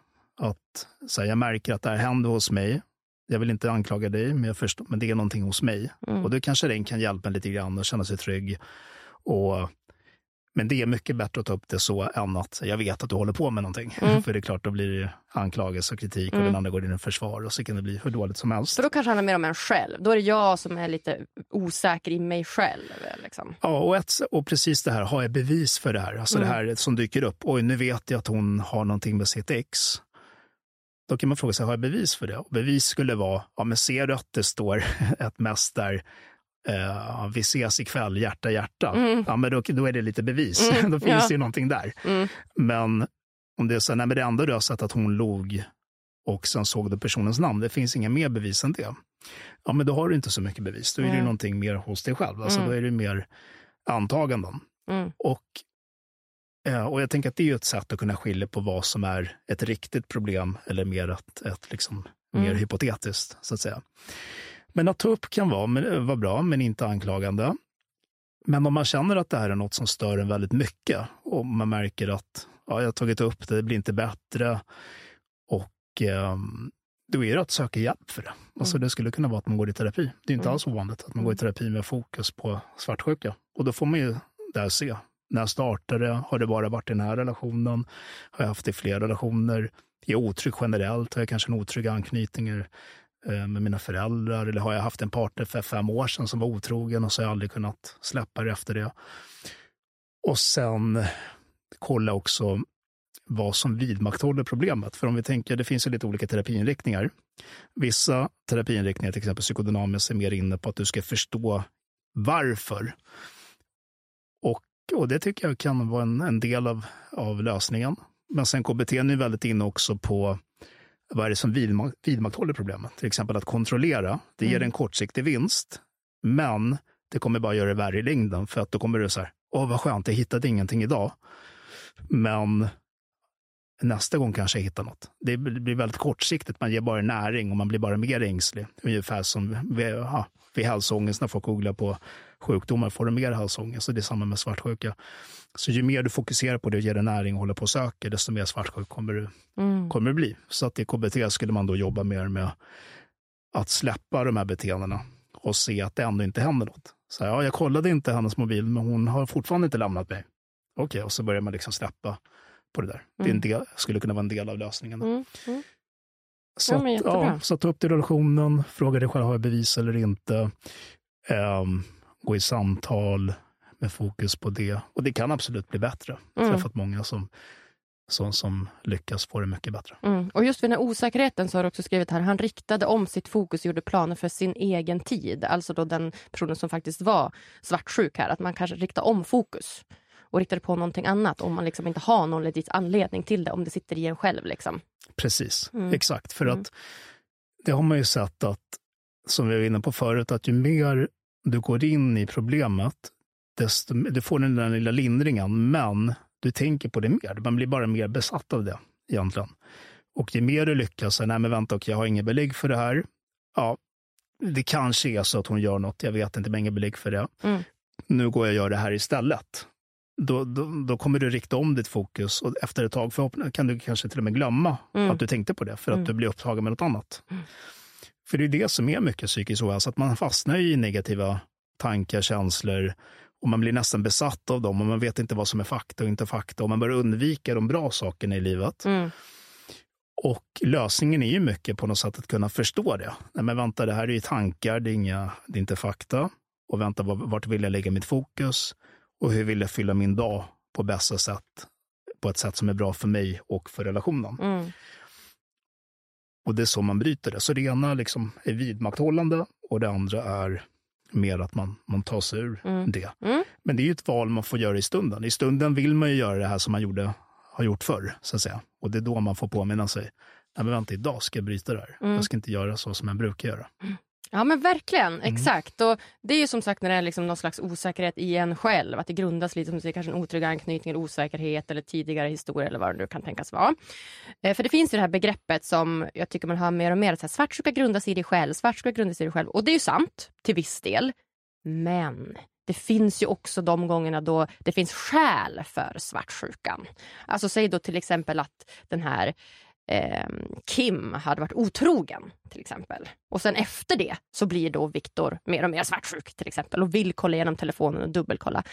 Att säga, jag märker att det här händer hos mig. Jag vill inte anklaga dig, men, jag förstår, men det är någonting hos mig.
Mm.
Och då kanske den kan hjälpa en lite grann att känna sig trygg. Och, men det är mycket bättre att ta upp det så än att jag vet att du håller på med någonting.
Mm.
För det är klart, då blir det anklagelse och kritik och
Mm.
den andra går in i försvar och så kan det bli hur dåligt som helst.
För då kanske det handlar mer om en själv. Då är det jag som är lite osäker i mig själv. Liksom.
Ja, och, ett, och precis det här, har jag bevis för det här? Alltså
Mm.
det här som dyker upp. Oj, nu vet jag att hon har någonting med sitt ex. Då kan man fråga sig, har jag bevis för det? Och bevis skulle vara, ja men ser du att det står ett mess där, eh, vi ses ikväll, hjärta, hjärta.
Mm.
Ja, men då, då är det lite bevis.
Mm,
då finns
ja.
det ju någonting där.
Mm.
Men om det är så, nej men det enda du har sett att hon log och sen såg du personens namn, det finns inga mer bevis än det. Ja, men då har du inte så mycket bevis. Då är det
Mm.
någonting mer hos dig själv. Alltså,
Mm.
Då är det mer antaganden.
Mm.
Och, eh, och jag tänker att det är ett sätt att kunna skilja på vad som är ett riktigt problem eller mer ett, ett liksom, mer
Mm.
hypotetiskt, så att säga. Men att ta upp kan vara, vara bra, men inte anklagande. Men om man känner att det här är något som stör en väldigt mycket och man märker att ja, jag har tagit upp det, det blir inte bättre och ehm, då är det att söka hjälp för det. Alltså det skulle kunna vara att man går i terapi. Det är inte
Mm.
alls ovanligt att man går i terapi med fokus på svartsjuka. Och då får man ju där se. När startade det? Har det bara varit i den här relationen? Har jag haft det i fler relationer? Är jag otrygg generellt? Har jag kanske en otrygg anknytning eh, Eh, med mina föräldrar? Eller har jag haft en partner för fem år sedan som var otrogen och så har jag aldrig kunnat släppa det efter det? Och sen kolla också vad som vidmakthåller problemet. För om vi tänker, det finns ju lite olika terapiinriktningar. Vissa terapiinriktningar, till exempel psykodynamiskt, är mer inne på att du ska förstå varför. Och, och det tycker jag kan vara en, en del av, av lösningen. Men sen KBT är väldigt inne också på vad är det som vidmak vidmakthåller problemet. Till exempel att kontrollera, det ger en kortsiktig vinst, men det kommer bara göra det värre i längden. För att då kommer du så här, åh vad skönt, jag hittade ingenting idag. Men nästa gång kanske jag hittar något. Det blir väldigt kortsiktigt, man ger bara näring och man blir bara mer ängslig. Ungefär som vid, ja, vid hälsoångest när folk googlar på sjukdomar får du mer hälsoångest. Så det är samma med svartsjuka. Så ju mer du fokuserar på det och ger det näring och håller på och söker, desto mer svartsjuk kommer du, mm. kommer du bli. Så att i KBT skulle man då jobba mer med att släppa de här beteendena och se att det ändå inte händer något. Så ja, jag kollade inte hennes mobil, men hon har fortfarande inte lämnat mig. Okej, okay, och så börjar man liksom släppa på det där. Mm. Det del, skulle kunna vara en del av lösningen. Mm. Mm. Så, ja, att, ja, så ta upp det i relationen, fråga dig själv, har jag bevis eller inte? Um, gå i samtal med fokus på det. Och det kan absolut bli bättre. Jag har mm. träffat många som, som, som lyckas få det mycket bättre.
Mm. Och just vid den här osäkerheten så har du också skrivit här, han riktade om sitt fokus och gjorde planer för sin egen tid. Alltså då den personen som faktiskt var svartsjuk här, att man kanske riktar om fokus och riktar på någonting annat om man liksom inte har någon legit anledning till det, om det sitter i en själv. Liksom.
Precis, mm. exakt. För mm. att det har man ju sett att, som vi var inne på förut, att ju mer du går in i problemet, desto, du får den där lilla lindringen, men du tänker på det mer. Man blir bara mer besatt av det egentligen. Och ju mer du lyckas, nej men vänta, okay, jag har inga belägg för det här. Ja, det kanske är så att hon gör något, jag vet inte, men inga belägg för det. Mm. Nu går jag och gör det här istället. Då, då, då, kommer du rikta om ditt fokus och efter ett tag kan du kanske till och med glömma mm. att du tänkte på det för att mm. du blir upptagen med något annat. För det är det som är mycket psykisk ohälsa, att man fastnar i negativa tankar, känslor och man blir nästan besatt av dem och man vet inte vad som är fakta och inte fakta och man börjar undvika de bra sakerna i livet. Mm. Och lösningen är ju mycket på något sätt att kunna förstå det. Nej, men vänta, det här är ju tankar, det är, inga, det är inte fakta. Och vänta, vart vill jag lägga mitt fokus? Och hur vill jag fylla min dag på bästa sätt? På ett sätt som är bra för mig och för relationen. Mm. Och det är så man bryter det. Så det ena liksom är vidmakthållande och det andra är mer att man, man tar sig ur mm. det. Mm. Men det är ju ett val man får göra i stunden. I stunden vill man ju göra det här som man gjorde, har gjort förr, så att säga. Och det är då man får påminna sig. Nej, men vänta, idag ska jag bryta det här. Mm. Jag ska inte göra så som jag brukar göra.
Ja men verkligen, mm. exakt. Och det är ju som sagt när det är liksom någon slags osäkerhet i en själv. Att det grundas lite som säger, kanske en otrygg anknytning eller osäkerhet eller tidigare historia eller vad det nu kan tänkas vara. Eh, för det finns ju det här begreppet som jag tycker man hör mer och mer. Att svartsjuka grundas i dig själv, svartsjuka grundas i dig själv. Och det är ju sant till viss del. Men det finns ju också de gångerna då det finns skäl för svartsjukan. Alltså säg då till exempel att den här eh, Kim hade varit otrogen till exempel. Och sen efter det så blir då Viktor mer och mer svartsjuk till exempel och vill kolla igenom telefonen och dubbelkolla.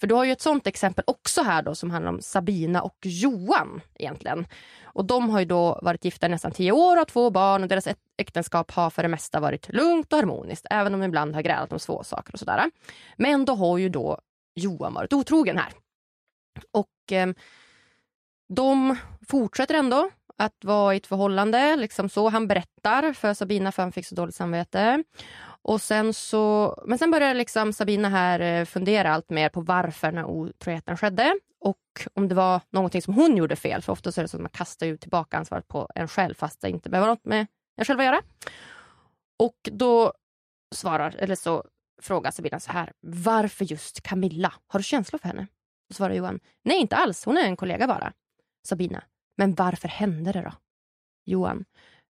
För du har ju ett sånt exempel också här då som handlar om Sabina och Johan egentligen. Och de har ju då varit gifta i nästan tio år och har två barn och deras äktenskap har för det mesta varit lugnt och harmoniskt även om de ibland har grälat om svåra saker och sådär. Men då har ju då Johan varit otrogen här. Och eh, de fortsätter ändå att vara i ett förhållande. Liksom så. Han berättar för Sabina för han fick så dåligt samvete. Och sen så, men sen börjar liksom Sabina här eh, fundera allt mer på varför den här otroheten skedde och om det var någonting som hon gjorde fel. För ofta är det så att man kastar ju tillbaka ansvaret på en själv fast det inte behöver något med en själv att göra. Och då svarar, eller så frågar Sabina så här. Varför just Camilla? Har du känslor för henne? Då svarar Johan. Nej, inte alls. Hon är en kollega bara. Sabina. Men varför hände det då? Johan.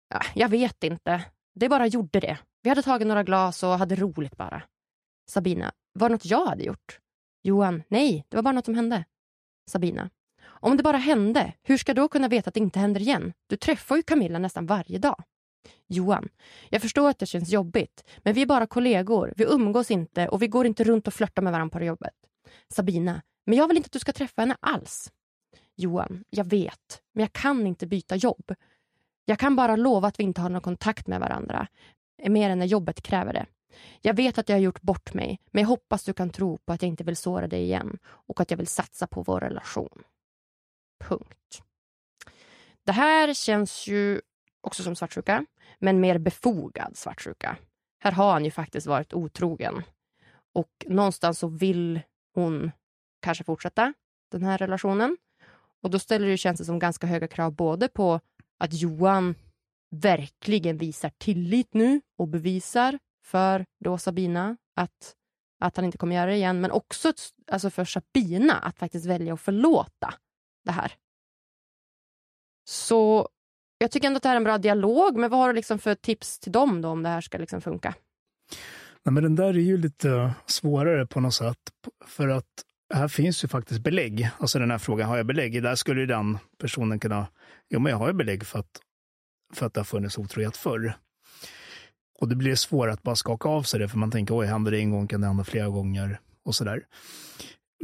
Ja, jag vet inte. Det bara gjorde det. Vi hade tagit några glas och hade roligt bara. Sabina. Var det något jag hade gjort? Johan. Nej, det var bara något som hände. Sabina. Om det bara hände, hur ska du då kunna veta att det inte händer igen? Du träffar ju Camilla nästan varje dag. Johan. Jag förstår att det känns jobbigt, men vi är bara kollegor. Vi umgås inte och vi går inte runt och flörtar med varandra på jobbet. Sabina. Men jag vill inte att du ska träffa henne alls. Johan, jag vet, men jag kan inte byta jobb. Jag kan bara lova att vi inte har någon kontakt med varandra, eh, mer än när jobbet kräver det. Jag vet att jag har gjort bort mig, men jag hoppas du kan tro på att jag inte vill såra dig igen och att jag vill satsa på vår relation. Punkt. Det här känns ju också som svartsjuka, men mer befogad svartsjuka. Här har han ju faktiskt varit otrogen. Och någonstans så vill hon kanske fortsätta den här relationen. Och då ställer det känns det som ganska höga krav både på att Johan verkligen visar tillit nu och bevisar för då Sabina att, att han inte kommer göra det igen, men också alltså för Sabina att faktiskt välja att förlåta det här. Så jag tycker ändå att det här är en bra dialog, men vad har du liksom för tips till dem då om det här ska liksom funka?
Nej, men den där är ju lite svårare på något sätt. För att här finns ju faktiskt belägg. Alltså den här frågan, har jag belägg? Där skulle ju den personen kunna, jo men jag har ju belägg för att, för att det har funnits otrohet förr. Och det blir svårare att bara skaka av sig det, för man tänker, oj, händer det en gång kan det hända flera gånger och sådär.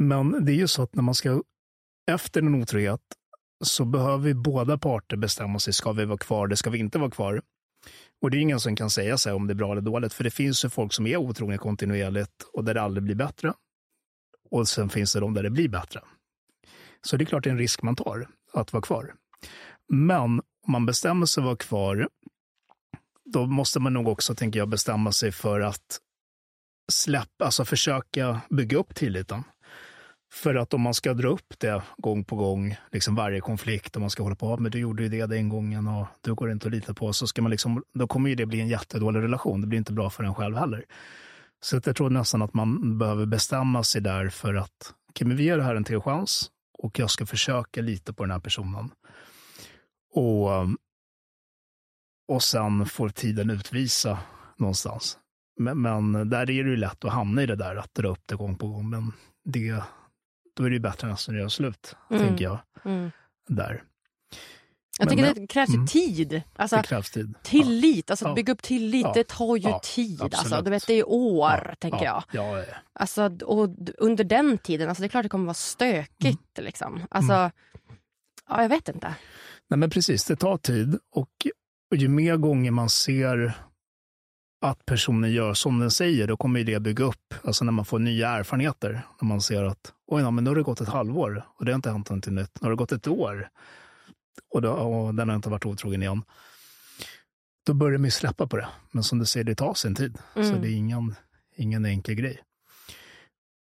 Men det är ju så att när man ska, efter en otrohet, så behöver båda parter bestämma sig, ska vi vara kvar eller ska vi inte vara kvar? Och det är ingen som kan säga sig om det är bra eller dåligt, för det finns ju folk som är otrogna kontinuerligt och där det aldrig blir bättre. Och sen finns det de där det blir bättre. Så det är klart det är en risk man tar att vara kvar. Men om man bestämmer sig att vara kvar, då måste man nog också, tänker jag, bestämma sig för att släppa, alltså försöka bygga upp tilliten. För att om man ska dra upp det gång på gång, liksom varje konflikt, och man ska hålla på, men du gjorde ju det den gången och du går inte att lita på, så ska man liksom, då kommer ju det bli en jättedålig relation. Det blir inte bra för en själv heller. Så jag tror nästan att man behöver bestämma sig där för att, okay, men vi ger det här en till chans och jag ska försöka lita på den här personen. Och, och sen får tiden utvisa någonstans. Men, men där är det ju lätt att hamna i det där, att dra upp det gång på gång. Men det, då är det ju bättre nästan att göra slut, mm. tänker jag. Mm. Där.
Jag tycker men, det krävs mm, tid. Alltså,
det krävs tid.
Tillit, alltså, ja. bygga upp tillit, ja. det tar ju ja, tid. Alltså, du vet, det är år, tänker jag.
Ja,
Alltså, och under den tiden, alltså, det är klart det kommer vara stökigt. Mm. Liksom. Alltså, mm. ja, jag vet inte.
Nej, men precis, det tar tid. Och, och ju mer gånger man ser att personen gör som den säger, då kommer det bygga upp, alltså när man får nya erfarenheter. När man ser att, oj, ja, men nu har det gått ett halvår och det har inte hänt någonting nytt. Nu har det gått ett år och, då, och den har inte varit otrogen igen. Då börjar man släppa på det. Men som du säger, det tar sin tid. Mm. Så det är ingen, ingen enkel grej.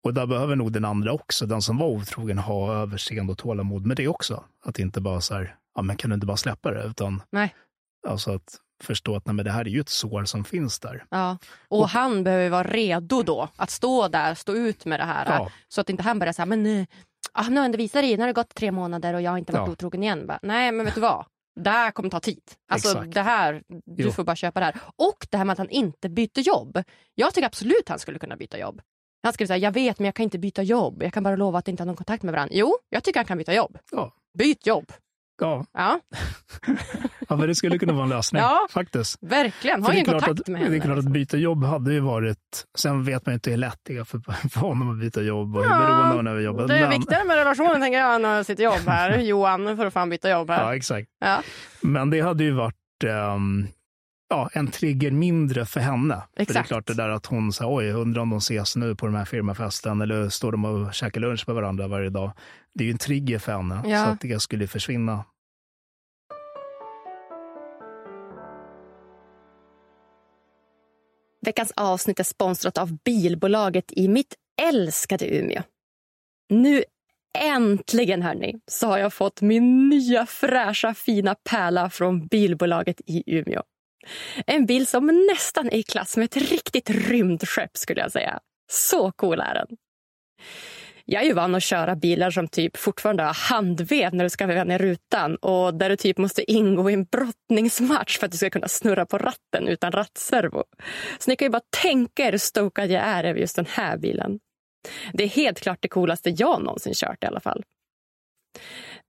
Och där behöver nog den andra också, den som var otrogen, ha överseende och tålamod med det också. Att inte bara så här, ja men kan du inte bara släppa det? Utan
Nej.
Alltså att förstå att nej, men det här är ju ett sår som finns där.
Ja. Och, och han behöver vara redo då att stå där, stå ut med det här. Ja. Så att inte han börjar säga, men eh, ah, nu har det visat dig, nu har det gått tre månader och jag har inte varit ja. otrogen igen. Bara, nej, men vet du vad? Det här kommer ta tid. Alltså Exakt. det här, du jo. får bara köpa det här. Och det här med att han inte byter jobb. Jag tycker absolut han skulle kunna byta jobb. Han skulle säga, jag vet men jag kan inte byta jobb. Jag kan bara lova att inte ha någon kontakt med varandra. Jo, jag tycker han kan byta jobb.
Ja.
Byt jobb.
Ja.
Ja.
ja, men det skulle kunna vara en lösning.
Ja,
faktiskt.
Verkligen, ha ingen kontakt
att,
med henne.
Det är klart att byta jobb hade ju varit... Sen vet man inte hur lätt det är för, för honom att byta jobb och hur ja, beroende han är av jobbet.
Det är men... viktigare med relationen tänker jag än sitt jobb här. Johan, nu får du fan byta jobb här.
Ja, exakt.
Ja.
Men det hade ju varit... Um, ja, en trigger mindre för henne.
Exakt.
För det är klart det där att hon säger oj, undrar om de ses nu på den här firmafesten eller står de och käkar lunch med varandra varje dag. Det är ju en trigger för henne, ja. så att det skulle försvinna
Veckans avsnitt är sponsrat av bilbolaget i mitt älskade Umeå. Nu äntligen hörni, så har jag fått min nya fräscha fina pärla från bilbolaget i Umeå. En bil som nästan är i klass med ett riktigt rymdskepp skulle jag säga. Så cool är den. Jag är ju van att köra bilar som typ fortfarande har handvev när du ska veva ner rutan och där du typ måste ingå i en brottningsmatch för att du ska kunna snurra på ratten utan rattservo. Så ni kan ju bara tänka er hur stokad jag är över just den här bilen. Det är helt klart det coolaste jag någonsin kört i alla fall.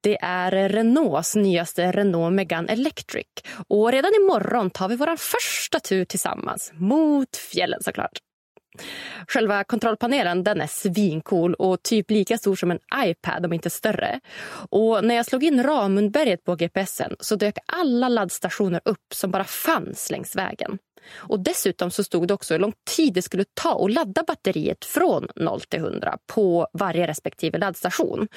Det är Renaults nyaste Renault Megane Electric och redan imorgon tar vi vår första tur tillsammans mot fjällen såklart. Själva kontrollpanelen den är svincool och typ lika stor som en iPad om inte större. Och när jag slog in Ramundberget på GPSen så dök alla laddstationer upp som bara fanns längs vägen. Och Dessutom så stod det också hur lång tid det skulle ta att ladda batteriet från 0 till 100 på varje respektive laddstation.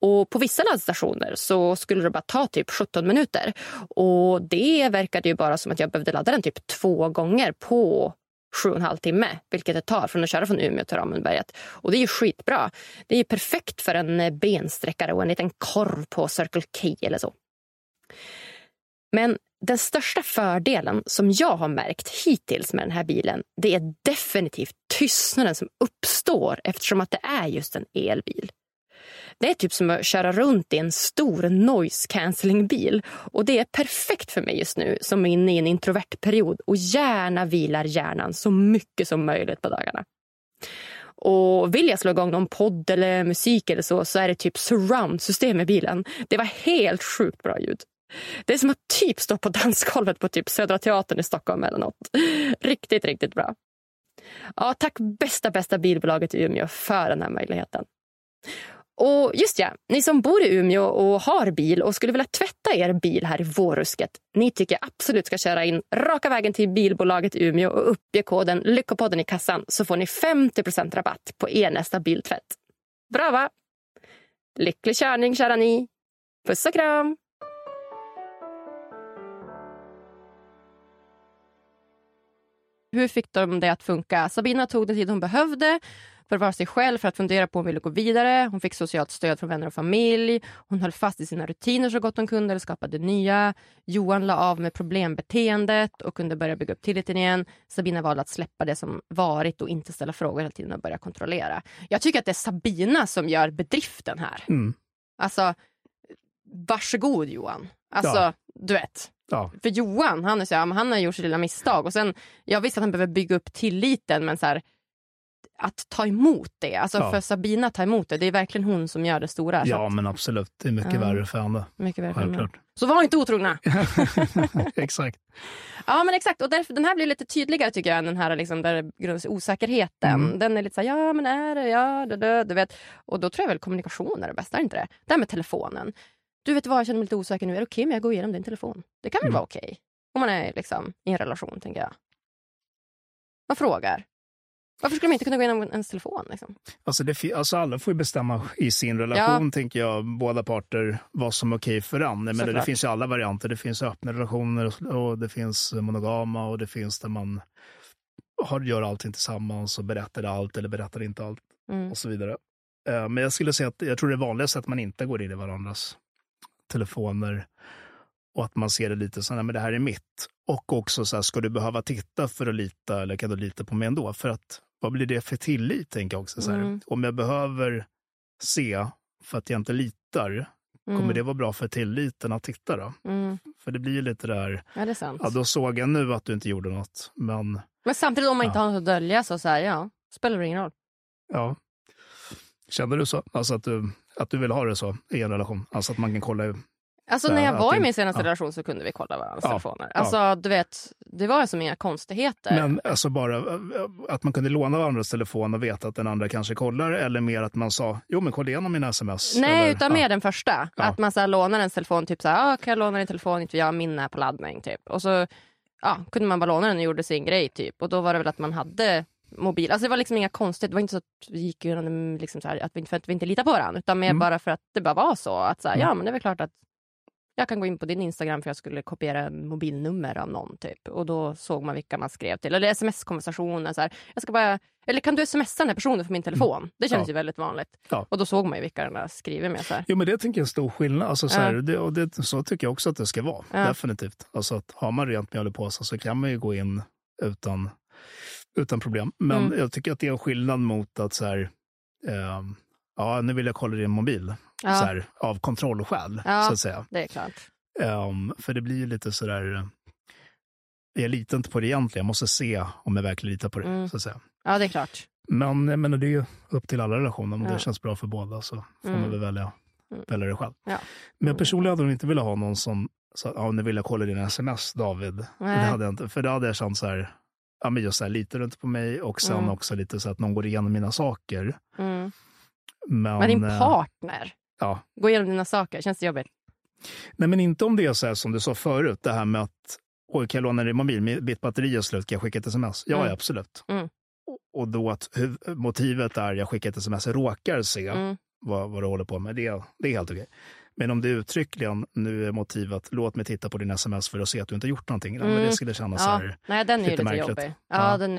Och På vissa laddstationer så skulle det bara ta typ 17 minuter. Och Det verkade ju bara som att jag behövde ladda den typ två gånger på sju och en halv timme, vilket det tar från att köra från Umeå till Ramundberget. Och det är ju skitbra. Det är ju perfekt för en eh, bensträckare och en liten korv på Circle K eller så. Men den största fördelen som jag har märkt hittills med den här bilen, det är definitivt tystnaden som uppstår eftersom att det är just en elbil. Det är typ som att köra runt i en stor noise cancelling bil. Och det är perfekt för mig just nu som är inne i en introvert period och gärna vilar hjärnan så mycket som möjligt på dagarna. Och vill jag slå igång någon podd eller musik eller så, så är det typ surround-system i bilen. Det var helt sjukt bra ljud. Det är som att typ stå på dansgolvet på typ Södra Teatern i Stockholm eller något. Riktigt, riktigt bra. Ja, tack bästa, bästa bilbolaget i Umeå för den här möjligheten. Och just ja, ni som bor i Umeå och har bil och skulle vilja tvätta er bil här i vårrusket. Ni tycker absolut ska köra in raka vägen till bilbolaget i Umeå och uppge koden Lyckopodden i kassan så får ni 50% rabatt på er nästa biltvätt. Bra va? Lycklig körning kära ni. Puss och kram! Hur fick de det att funka? Sabina tog den tid hon behövde för att vara sig själv, för att fundera på om hon ville gå vidare. Hon fick socialt stöd från vänner och familj. Hon höll fast i sina rutiner så gott hon kunde eller skapade nya. Johan la av med problembeteendet och kunde börja bygga upp tilliten igen. Sabina valde att släppa det som varit och inte ställa frågor hela tiden och börja kontrollera. Jag tycker att det är Sabina som gör bedriften här.
Mm.
Alltså, varsågod Johan. Alltså,
Ja.
du vet.
Ja.
För Johan, han, är så, här, han har gjort sitt lilla misstag. Och sen, jag visste att han behöver bygga upp tilliten, men så här, att ta emot det. Alltså
Ja.
för Sabina att ta emot det, det är verkligen hon som gör det stora.
Ja,
att,
men absolut. Det är mycket
Ja.
värre för henne.
mycket väl för henne. Så var inte otrogna.
Exakt.
Ja men exakt, och därför, den här blir lite tydligare tycker jag än den här liksom, där osäkerheten.
Mm.
Den är lite så här, ja men är det, ja det, det, du vet. Och då tror jag väl kommunikation är det bästa, är inte det? Det här med telefonen. Du vet vad, jag känner mig lite osäker nu. Är det okej om jag går igenom din telefon? Det kan väl
Mm.
vara okej? Om man är liksom, i en relation, tänker jag. Man frågar. Varför skulle man inte kunna gå igenom ens telefon? Liksom?
Alltså, det, alltså alla får ju bestämma i sin relation, tänker jag, båda parter, vad som är okej för en. Men det
Såklart.
finns ju alla varianter. Det finns öppna relationer och- och det finns monogama och det finns där man har, gör allting tillsammans och berättar allt eller berättar inte allt
Mm.
och så vidare. Eh, Men jag skulle säga att jag tror det är vanligast att man inte går in i varandras telefoner och att man ser det lite så här, men det här är mitt. Och också så här, ska du behöva titta för att lita eller kan du lita på mig ändå? För att vad blir det för tillit, tänker jag också. Så.
Mm.
Om jag behöver se för att jag inte litar, kommer
Mm.
det vara bra för tilliten att titta då?
Mm.
För det blir ju lite där,
Ja, det är sant.
ja då såg jag nu att du inte gjorde något, men
Men samtidigt om man inte
Ja.
har något att dölja så, så här, ja, spelar det ingen roll.
ja. Kände du så? Alltså att du, att du vill ha det så i en relation? Alltså att man kan kolla
Alltså
Så
när jag var i min senaste
ja.
relation så kunde vi kolla varandras
Ja,
telefoner.
ja.
Alltså du vet, det var som inga konstigheter.
Men alltså bara eh, att man kunde låna varandras telefon och veta att den andra kanske kollar eller mer att man sa, jo men kolla igenom mina sms.
Nej,
eller,
utan
ja.
mer den första.
Ja.
Att man så här, lånar ens telefon, typ så här, ah, kan jag låna din telefon, inte jag, min är på laddning typ. Och så ja, kunde man bara låna den och gjorde sin grej typ. Och då var det väl att man hade mobil. Alltså det var liksom inga konstigt, det var inte så att vi gick igenom liksom så här, att vi, inte- för att vi inte litar på varandra. Utan mer
Mm.
bara för att det bara var så. Att så här,
Mm.
ja men det är väl klart att jag kan gå in på din Instagram för jag skulle kopiera en mobilnummer av någon typ. Och då såg man vilka man skrev till. Eller sms-konversationer. Så här. Jag ska bara, eller kan du smsa den här personen från min telefon? Det känns
Mm. Ja.
ju väldigt vanligt.
Ja.
Och då såg man ju vilka den har skrivit med. Så här.
Jo men det tänker jag är en stor skillnad. Alltså, så, här,
Ja.
det, och det, så tycker jag också att det ska vara. Definitivt. Alltså att har man rent mjöl i påsen så kan man ju gå in utan, utan problem. Men
Mm.
jag tycker att det är en skillnad mot att så här, ehm, ja nu vill jag kolla din mobil.
Ja.
Så här, av kontrollskäl,
Ja.
så att säga.
Det är klart.
Ehm, för det blir ju lite sådär, jag litar inte på det egentligen, jag måste se om jag verkligen litar på det.
Mm.
Så att säga.
Ja, det är klart.
Men jag menar, det är ju upp till alla relationer, om
Ja.
det känns bra för båda så får
Mm.
man väl välja,
Mm.
välja det själv.
Ja.
Men jag personligen hade nog inte velat ha någon som sa, ja nu vill jag kolla dina sms David. Det hade jag inte, för då hade jag känt så här, ja men just så här, litar du inte på mig? Och sen
Mm.
också lite så att någon går igenom mina saker.
Mm.
Men,
Men din
eh,
partner,
Ja,
gå igenom dina saker, känns det jobbigt?
Nej, men inte om det är så här som du sa förut, det här med att oj, kan jag låna din mobil? Mitt batteri är slut, kan jag skicka ett sms? Ja,
Mm.
absolut.
Mm.
Och- då att motivet är jag skickar ett sms, råkar se
Mm.
vad, vad du håller på med, det, är- det är helt okej. Men om det uttryckligen, nu är motivet, låt mig titta på din sms för att se att du inte har gjort någonting. Ja, men
Mm.
det skulle kännas så
Ja.
här,
Nej, den är ju
lite
lite
märkligt.
jobbig. Ja,
Ja.
Den,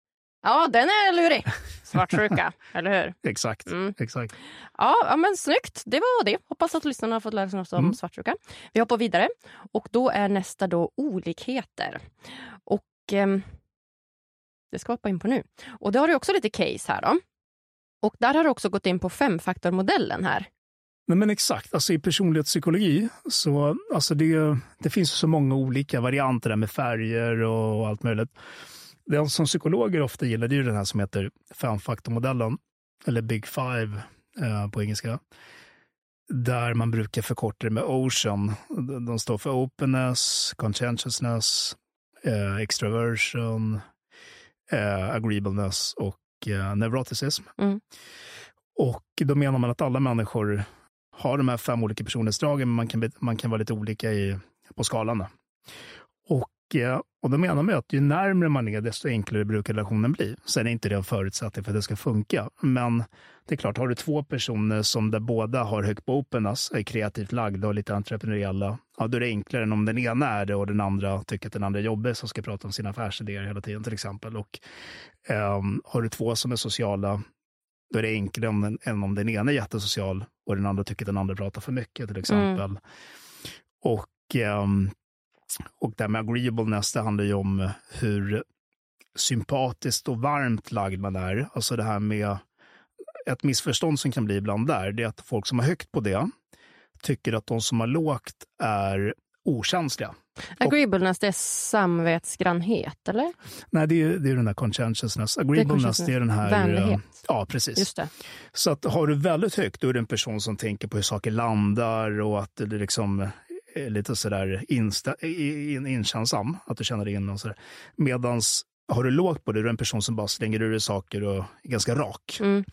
Ja, den är lurig. Svartsjuka, eller hur?
Exakt.
Mm.
exakt.
Ja, men snyggt. Det var det. Hoppas att lyssnarna har fått lära sig något om
Mm.
svartsjuka. Vi hoppar vidare. Och då är nästa då olikheter. Och ehm, det ska vi hoppa in på nu. Och det har du också lite case här då. Och där har du också gått in på femfaktormodellen här.
Nej, men exakt, alltså i personlighetspsykologi så alltså det, det finns så många olika varianter där med färger och allt möjligt. Det som psykologer ofta gillar det är ju den här som heter femfaktormodellen, eller Big Five eh, på engelska. Där man brukar förkorta det med Ocean. De står för openness, conscientiousness, eh, extraversion, eh, agreeableness och eh, neuroticism.
Mm.
Och då menar man att alla människor har de här fem olika personlighetsdragen, men man kan, man kan vara lite olika i, på skalan. Och, eh, och då menar man att ju närmare man är, desto enklare brukar relationen bli. Sen är inte det en förutsättning för att det ska funka. Men det är klart, har du två personer som där båda har högt på openness, är kreativt lagda och lite entreprenöriella, ja, då är det enklare än om den ena är det och den andra tycker att den andra är jobbig, som ska prata om sina affärsidéer hela tiden till exempel. Och, ehm, har du två som är sociala, då är det enklare om den, än om den ena är jättesocial och den andra tycker att den andra pratar för mycket till exempel. Och, ehm, och det här med agreeableness, det handlar ju om hur sympatiskt och varmt lagd man är. Alltså det här med ett missförstånd som kan bli ibland där, det är att folk som har högt på det tycker att de som har lågt är okänsliga.
Agreeableness, det är samvetsgrannhet, eller?
Nej, det är, det är den här conscientiousness. Agreeableness, det är, den här...
Vänlighet.
eh, Ja, precis.
Just det.
Så att har du väldigt högt, då är det en person som tänker på hur saker landar och att det liksom är lite sådär insta, in, inkänsam, att du känner in och sådär. Medans har du lågt på det, då är en person som bara slänger ur dig saker och är ganska rak.
Mm.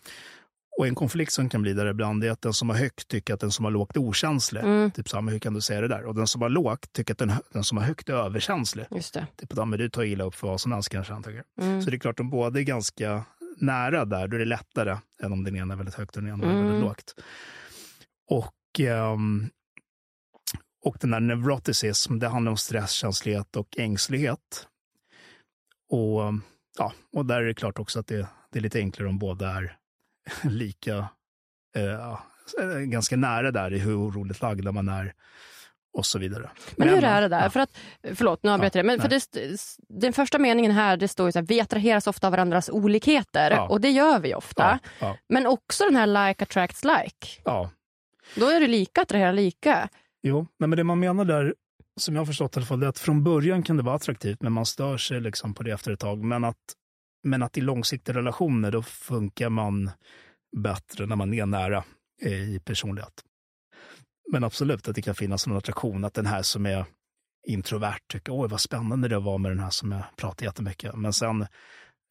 Och en konflikt som kan bli där ibland är att den som har högt tycker att den som har lågt är okänslig.
Mm.
Typ så hur kan du säga det där? Och den som har lågt tycker att den, den som har högt är överkänslig.
Just det.
Typ, ja, men du tar illa upp för vad som helst kanske han.
Mm.
Så det är klart, om båda är ganska nära där, då är det lättare än om den ena är väldigt högt och den ena är
Mm.
väldigt lågt. Och, ehm, och den här neuroticism, det handlar om stresskänslighet och ängslighet. Och, ja, och där är det klart också att det, det är lite enklare om båda är lika, eh, ja, ganska nära där i hur oroligt lagda man är och så vidare.
Men hur
ändå-
är det där?
ja.
För att, förlåt, nu avbryter jag. Men för det, den första meningen här, det står ju så här, vi attraheras ofta av varandras olikheter.
Ja.
Och det gör vi ofta.
Ja, ja,
Men också den här like attracts like.
ja.
Då är det lika attraherar lika.
Jo, nej, men det man menar där, som jag har förstått i alla fall, det är att från början kan det vara attraktivt, men man stör sig liksom på det efter ett tag. Men att, men att i långsiktiga relationer, då funkar man bättre när man är nära eh, i personlighet. Men absolut att det kan finnas en attraktion, att den här som är introvert tycker, oj vad spännande det var med den här som jag pratar jättemycket. Men sen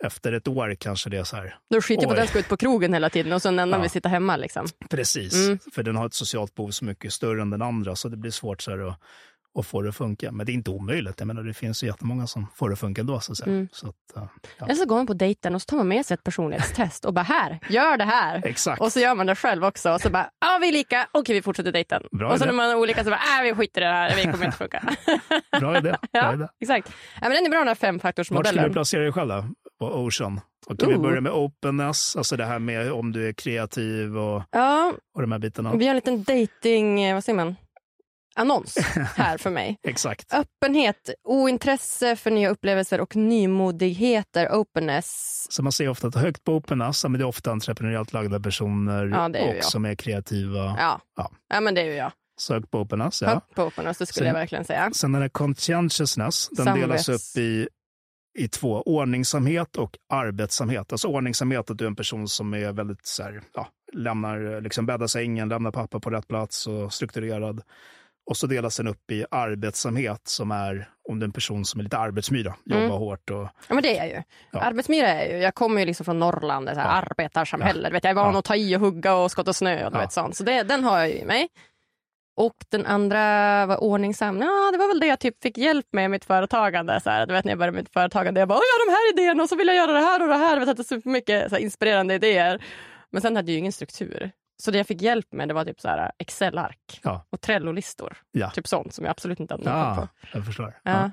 efter ett år kanske det är så här,
Då skiter på
Oj.
den ska ut på krogen hela tiden och så den andra
Ja.
vill sitta hemma. Liksom.
Precis,
Mm.
för den har ett socialt behov som mycket större än den andra, så det blir svårt så här att, att få det att funka. Men det är inte omöjligt. Jag menar, det finns ju jättemånga som får det att funka ändå. Så att.
Mm.
Så att, ja.
Eller så går man på dejten och så tar man med sig ett personlighetstest och bara här, gör det här.
Exakt.
Och så gör man det själv också och så bara, ja vi är lika, okej vi fortsätter dejten.
Bra
och så
idé.
när man är olika så bara, äh, vi skiter i det här, vi kommer inte funka.
Bra idé. Bra
ja,
idé.
exakt. Ja, men den är bra den här
Vart skulle du
femfaktorsmodellen.
placera dig själv då? På Ocean? Och kan vi börja med openness, alltså det här med om du är kreativ och,
Ja,
och de här bitarna.
vi har en liten dating, eh, vad säger man, annons här för mig.
Exakt.
Öppenhet, ointresse för nya upplevelser och nymodigheter, openness.
Så man ser ofta att högt på openness, men det är ofta entreprenöriellt lagda personer
Ja, det är
och
jag.
som är kreativa.
Ja.
Ja.
ja, men det är ju jag.
Så högt på openness, ja.
Högt på openness, det skulle
Sen-
jag verkligen säga.
Sen den här conscientiousness, den
Samvets-
delas upp i, i två. Ordningsamhet och arbetsamhet. Alltså ordningsamhet, att du är en person som är väldigt så här, ja, lämnar, liksom bäddar sängen, lämnar pappa på rätt plats och strukturerad. Och så delas den upp i arbetsamhet som är om det är en person som är lite arbetsmyra, jobbar
Mm.
hårt. Och,
Ja, men det är jag ju.
Ja.
Arbetsmyra är jag ju. Jag kommer ju liksom från Norrland, det här arbetarsamhälle. Du Vet, jag är van
Ja.
att ta i och hugga och skotta snö och du
Ja.
vet, sånt. Så det, den har jag ju i mig. Och den andra var ordningsam. Ja, det var väl det jag typ fick hjälp med i mitt företagande. Så här, du vet när jag började med mitt företagande. Jag bara, "Åh, jag har de här idéerna och så vill jag göra det här och det här. Jag hade supermycket så här, inspirerande idéer. Men sen hade jag ju ingen struktur. Så det jag fick hjälp med det var typ så här Excel-ark
Ja.
och Trello-listor.
Ja.
Typ sånt som jag absolut inte hade någon koll på.
jag förstår.
Ja.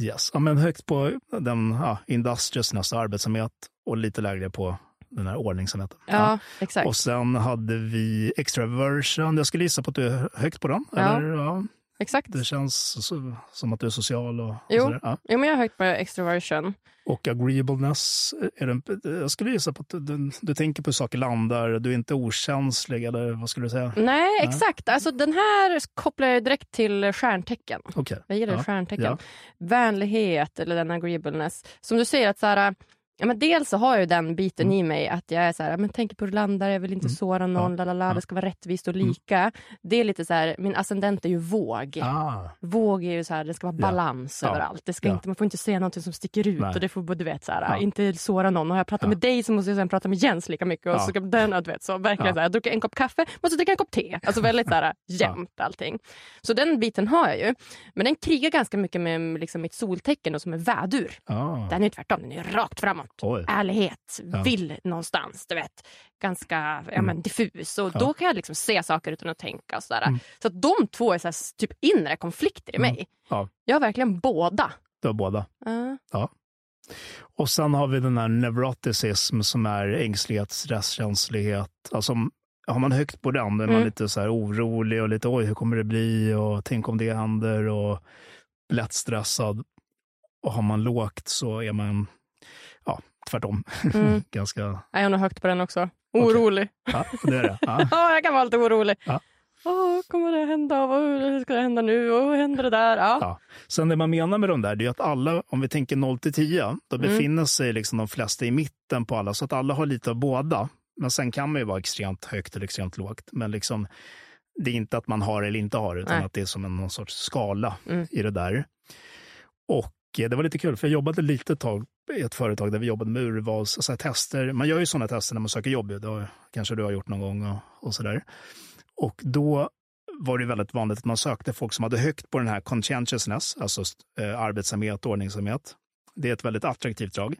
Yes. Ja, men högt på den ja, industrious, arbetsamhet och lite lägre på den här ordningsamheten.
Ja, exakt.
Och sen hade vi extraversion. Jag skulle gissa på att du är högt på den.
Ja.
Eller, ja,
exakt.
det känns så, som att du är social. Och, och
Jo.
sådär. Ja.
Jo, men jag har högt på extroversion.
Och agreeableness, är det, jag skulle gissa på att du, du, du tänker på hur saker landar, du är inte okänslig, eller vad skulle du säga?
Nej, exakt. Alltså, den här kopplar jag direkt till stjärntecken.
Okej.
Jag gillar
Ja.
stjärntecken.
Ja.
Vänlighet eller den agreeableness. Som du säger, att så här, ja, men dels så har jag ju den biten
Mm.
i mig att jag är så här, men tänker på landar, jag vill inte såra någon,
Ja.
det ska vara rättvist och lika. Det är lite så här, min ascendent är ju våg.
Ah,
Våg är ju så här, det ska vara balans
Ja.
överallt. Det ska
Ja.
inte, man får inte säga något som sticker ut
Nej.
och det får du vet så här, inte såra någon. Och har jag pratat med dig så måste jag sen prata med Jens lika mycket. Och så ska den, du vet, så verkligen så här, jag dricker en kopp kaffe, måste dricka en kopp te. Alltså väldigt så här, jämnt allting. Så den biten har jag ju. Men den krigar ganska mycket med liksom, mitt soltecken då, som är vädur.
ah.
Den är tvärtom, den är rakt framåt.
Oj.
Ärlighet,
Ja.
vill någonstans, du vet. Ganska ja, men, diffus. Och
Ja.
då kan jag liksom se saker utan att tänka. Och sådär.
Mm.
Så att de två är så här, typ inre konflikter i
Mm.
mig.
Ja.
Jag har verkligen båda.
Du har båda.
Ja.
Och sen har vi den här neuroticism som är ängslighet, stresskänslighet. Alltså, har man högt på den, då är man
Mm.
lite så orolig och lite oj, hur kommer det bli och tänk om det händer och lätt stressad. Och har man lågt så är man tvärtom.
Mm.
Ganska,
Jag är nog högt på den också. Orolig.
ja, det är det. Ja.
Ja, jag kan vara lite orolig.
Ja.
Åh, kommer det hända? Vad ska det hända nu? Och händer det där? Ja.
Ja. Sen det man menar med de där, det är att alla, om vi tänker 0 till 10, då
Mm.
befinner sig liksom de flesta i mitten på alla, så att alla har lite av båda. Men sen kan man ju vara extremt högt eller extremt lågt. Men liksom, det är inte att man har eller inte har, utan
Nej.
att det är som en någon sorts skala
Mm.
i det där. Och eh, det var lite kul, för jag jobbade lite tag i ett företag där vi jobbade med urvals, alltså tester. Man gör ju sådana tester när man söker jobb, det kanske du har gjort någon gång och, och sådär. Och då var det väldigt vanligt att man sökte folk som hade högt på den här conscientiousness, alltså eh, arbetsamhet ordningsamhet. Det är ett väldigt attraktivt drag.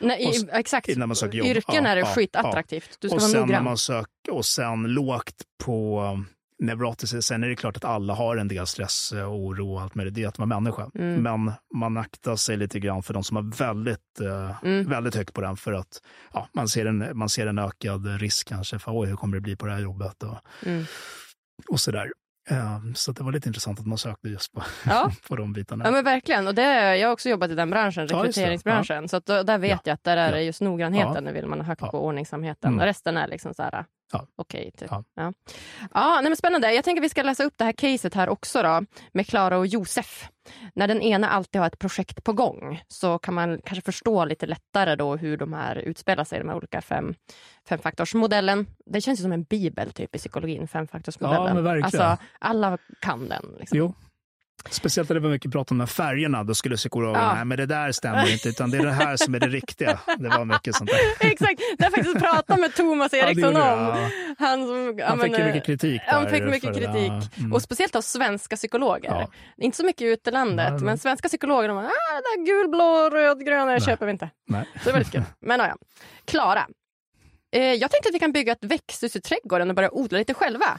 Nej,
Och
exakt.
innan man söker jobb.
Yrken
Ja,
är det
ja,
skitattraktivt. Du ska
och
vara
sen när
noggrann.
man sök, Och sen lågt på neuroticism. Sen är det klart att alla har en del stress och oro och allt med det. Är att vara människa.
Mm.
Men man aktar sig lite grann för de som har väldigt, eh,
Mm.
väldigt högt på den. För att ja, man, ser en, man ser en ökad risk kanske för oj, hur kommer det bli på det här jobbet och,
Mm.
och sådär. Um, så det var lite intressant att man sökte just på,
Ja.
på de bitarna.
Ja men verkligen. Och det, jag har också jobbat i den branschen,
Ja, just det.
rekryteringsbranschen. Så då, där vet
Ja.
jag att där är
Ja.
det just noggrannheten,
Ja.
vill man ha högt
Ja.
på ordningsamheten.
Mm.
Resten är liksom så här,
Ja.
okej. typ.
Ja.
Ja. Ja, nej, men spännande. Jag tänker vi ska läsa upp det här caset här också då, med Klara och Josef. När den ena alltid har ett projekt på gång så kan man kanske förstå lite lättare då hur de här utspelar sig, de här olika fem, femfaktorsmodellen. Det känns ju som en bibel typ i psykologin, femfaktorsmodellen.
Ja, men verkligen.
Alltså, alla kan den. Liksom.
Jo. Speciellt när det var mycket prat om de här färgerna, då skulle psykologen,
Ja.
nej men det där stämmer inte, utan det är det här som är det riktiga. Det var mycket sånt där.
Exakt, det har jag faktiskt pratat med Thomas
Ja, det
Eriksson
gjorde
om.
ja.
Han, som, ja,
Han fick
men,
mycket kritik
Han fick mycket
det
kritik.
Mm.
Och speciellt av svenska psykologer.
Ja.
Inte så mycket i landet,
Nej, nej.
men svenska psykologer de bara, ah, det där gul, blå, röd, gröna
Nej.
köper vi inte.
Nej.
Så det är väldigt kul. Men ja, ja. Klara, eh, jag tänkte att vi kan bygga ett växthus i trädgården och börja odla lite själva.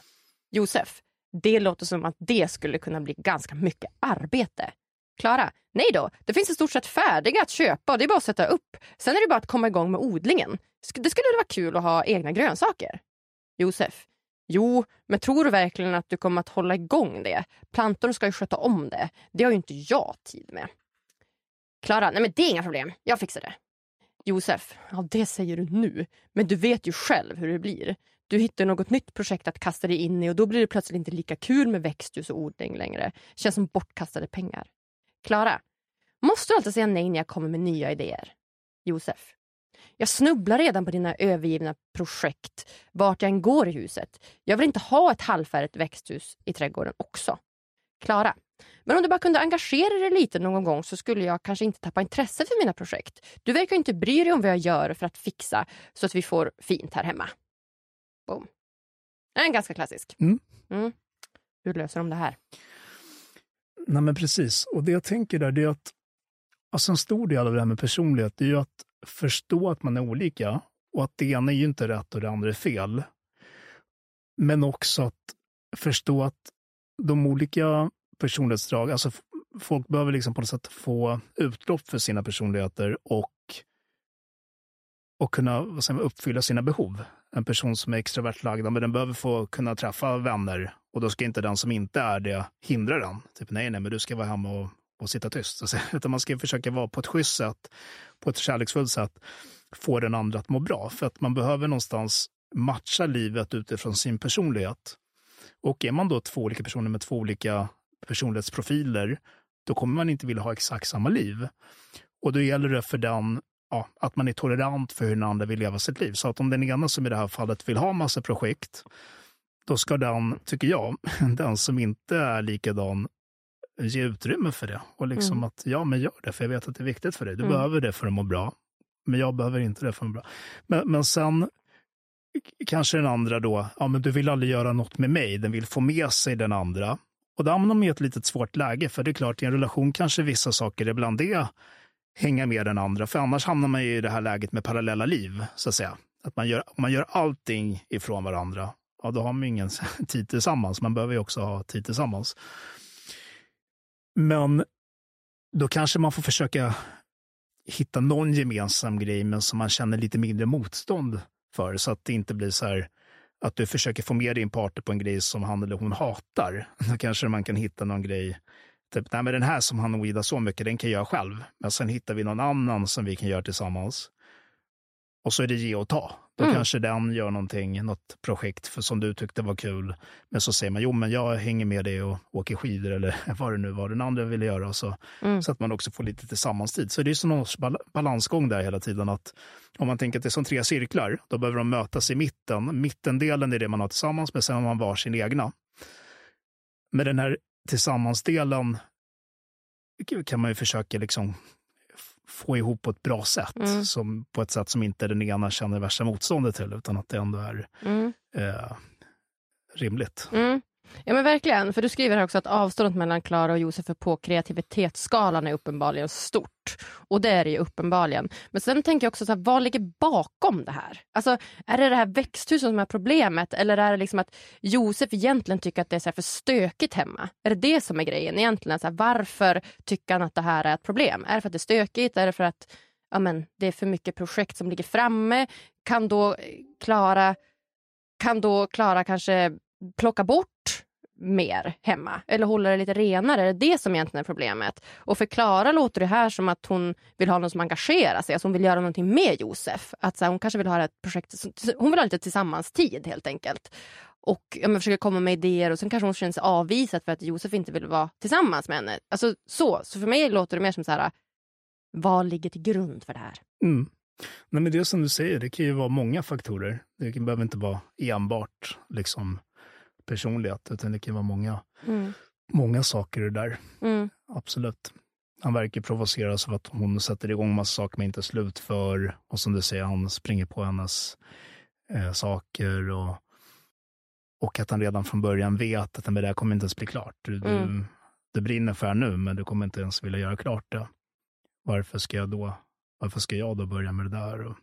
Josef, det låter som att det skulle kunna bli ganska mycket arbete. Klara, nej då, det finns i stort sett färdiga att köpa och det är bara att sätta upp. Sen är det bara att komma igång med odlingen. Det skulle vara kul att ha egna grönsaker. Josef, jo, men tror du verkligen att du kommer att hålla igång det? Plantorna ska ju sköta om det. Det har ju inte jag tid med. Klara, nej men det är inga problem. Jag fixar det. Josef, ja det säger du nu. Men du vet ju själv hur det blir. Du hittar något nytt projekt att kasta dig in i och då blir det plötsligt inte lika kul med växthus och odling längre. Känns som bortkastade pengar. Klara, måste du alltid säga nej när jag kommer med nya idéer? Josef, Jag snubblar redan på dina övergivna projekt vart jag än går i huset. Jag vill inte ha ett halvfärdigt växthus i trädgården också. Klara. Men om du bara kunde engagera dig lite någon gång så skulle jag kanske inte tappa intresset för mina projekt. Du verkar inte bry dig om vad jag gör för att fixa så att vi får fint här hemma. Boom. En ganska klassisk.
Mm.
Mm. Hur löser de det här?
Nej, men precis. Och det jag tänker där, det är att alltså en stor del av det här med personlighet, det är ju att förstå att man är olika och att det ena är ju inte rätt och det andra är fel. Men också att förstå att de olika personlighetsdrag, alltså folk behöver liksom på något sätt få utlopp för sina personligheter och, och kunna vad säger, uppfylla sina behov. En person som är extrovert lagd, men den behöver få kunna träffa vänner och då ska inte den som inte är det hindra den. Typ nej, nej, men du ska vara hemma och, och sitta tyst. Utan man ska försöka vara på ett schysst sätt, på ett kärleksfullt sätt, få den andra att må bra. För att man behöver någonstans matcha livet utifrån sin personlighet. Och är man då två olika personer med två olika personlighetsprofiler, då kommer man inte vilja ha exakt samma liv. Och då gäller det för den ja, att man är tolerant för hur den andra vill leva sitt liv. Så att om den ena som i det här fallet vill ha massa projekt, då ska den, tycker jag, den som inte är likadan ge utrymme för det. Och liksom
Mm.
att, ja men gör det, för jag vet att det är viktigt för dig. Du
Mm.
behöver det för att må bra. Men jag behöver inte det för att må bra. Men, men sen kanske den andra då, ja men du vill aldrig göra något med mig. Den vill få med sig den andra. Och då hamnar man i ett litet svårt läge. För det är klart, i en relation kanske vissa saker är bland det hänga med den andra. För annars hamnar man ju i det här läget med parallella liv, så att säga. Att man gör, om man gör allting ifrån varandra, ja då har man ju ingen tid tillsammans. Man behöver ju också ha tid tillsammans. Men då kanske man får försöka hitta någon gemensam grej, men som man känner lite mindre motstånd för. Så att det inte blir så här att du försöker få med din partner på en grej som han eller hon hatar. Då kanske man kan hitta någon grej Typ, nej men den här som han ogillar så mycket, den kan jag göra själv. Men sen hittar vi någon annan som vi kan göra tillsammans. Och så är det ge och ta. Då
Mm.
kanske den gör någonting, något projekt för, som du tyckte var kul. Men så säger man, jo men jag hänger med dig och åker skidor eller vad det nu var den andra ville göra. Så,
Mm.
så att man också får lite tillsammans-tid. Så det är så någon balansgång där hela tiden. att Om man tänker att det är som tre cirklar, då behöver de mötas i mitten. Mittendelen är det man har tillsammans, men sen har man var sin egna. Med den här tillsammansdelen kan man ju försöka liksom få ihop på ett bra sätt.
Mm.
Som, på ett sätt som inte den ena känner värsta motståndet till, utan att det ändå är
Mm.
eh, rimligt.
Mm. Ja men verkligen, för du skriver här också att avståndet mellan Klara och Josef är på kreativitetsskalan är uppenbarligen stort. Och det är det ju uppenbarligen. Men sen tänker jag också, så här, vad ligger bakom det här? Alltså, är det det här växthuset som är problemet eller är det liksom att Josef egentligen tycker att det är så här för stökigt hemma? Är det det som är grejen egentligen? Så här, varför tycker han att det här är ett problem? Är det för att det är stökigt? Är det för att ja, men, det är för mycket projekt som ligger framme? Kan då eh, Klara kan då Klara kanske plocka bort mer hemma eller hålla det lite renare? Är det det som egentligen är problemet? Och för Klara låter det här som att hon vill ha någon som engagerar sig, alltså hon vill göra någonting med Josef. Att så här, hon kanske vill ha ett projekt, hon vill ha lite tillsammans-tid helt enkelt. Och ja, men försöker komma med idéer och sen kanske hon känner sig avvisad för att Josef inte vill vara tillsammans med henne. Alltså så, så för mig låter det mer som så här, vad ligger till grund för det här?
Mm. Nej, men det är som du säger, det kan ju vara många faktorer. Det behöver inte vara enbart liksom, personlighet, utan det kan vara många,
Mm.
många saker det där.
Mm.
Absolut. Han verkar provoceras av att hon sätter igång massa saker man inte slutför. Och som du säger, han springer på hennes eh, saker. Och, och att han redan från början vet att "Men det där kommer inte ens bli klart. Du, du,
Mm.
det brinner för nu, men du kommer inte ens vilja göra klart det. Varför ska jag då, varför ska jag då börja med det där? Och,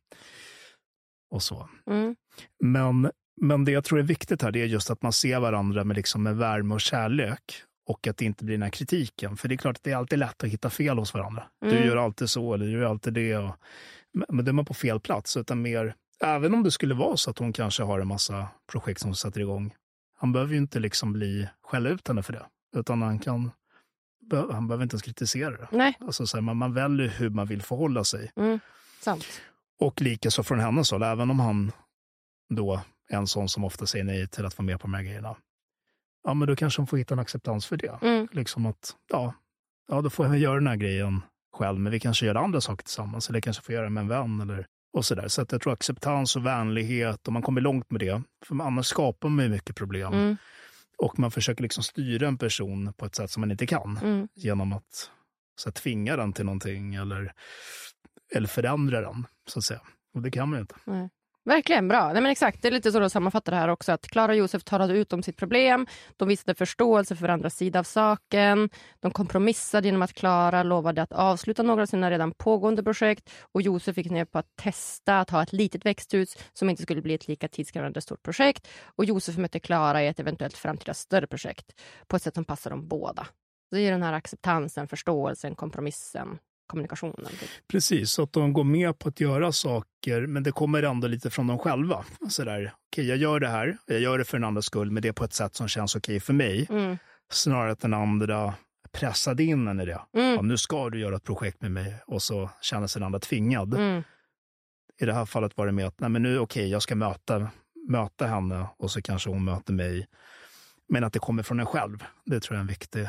och så.
Mm.
Men, men det jag tror är viktigt här, det är just att man ser varandra med, liksom med värme och kärlek. Och att det inte blir den här kritiken. För det är klart att det är alltid lätt att hitta fel hos varandra. Du
Mm.
gör alltid så, eller du gör alltid det. Och, men då är man på fel plats. Utan mer, även om det skulle vara så att hon kanske har en massa projekt som hon sätter igång. Han behöver ju inte liksom bli, skälla ut henne för det. Utan han kan, han behöver inte ens kritisera det.
Nej,
Alltså så här, man, man väljer hur man vill förhålla sig.
mm. sant.
Och likaså från hennes håll, även om han då en sån som ofta säger nej till att vara med på de här grejerna. Ja, men då kanske hon får hitta en acceptans för det.
Mm.
Liksom att, ja, ja, då får jag göra den här grejen själv, men vi kanske gör andra saker tillsammans. Eller kanske får göra det med en vän. Eller och så där. Så att jag tror acceptans och vänlighet, och man kommer långt med det. För annars skapar man ju mycket problem.
Mm.
Och man försöker liksom styra en person på ett sätt som man inte kan.
Mm.
Genom att så att, tvinga den till någonting eller, eller förändra den, så att säga. Och det kan man ju inte.
Nej. Verkligen bra. Nej, men exakt, det är lite så att sammanfatta det här också. Att Klara och Josef talade alltså ut om sitt problem. De visade förståelse för andra sida av saken. De kompromissade genom att Klara lovade att avsluta några av sina redan pågående projekt och Josef fick ner på att testa att ha ett litet växthus som inte skulle bli ett lika tidskrävande stort projekt. Och Josef mötte Klara i ett eventuellt framtida större projekt på ett sätt som passar dem båda. Det är den här acceptansen, förståelsen, kompromissen, kommunikationen. Typ.
Precis, så att de går med på att göra saker, men det kommer ändå lite från dem själva. Sådär, okej, okay, jag gör det här, jag gör det för den andra skull, men det är på ett sätt som känns okej okay för mig.
Mm.
Snarare att den andra pressade in en i det.
Mm.
Ja, nu ska du göra ett projekt med mig och så känner sig den andra tvingad.
Mm.
I det här fallet var det med att, nej men nu okej, okay, jag ska möta, möta henne och så kanske hon möter mig. Men att det kommer från en själv, det tror jag är en viktig,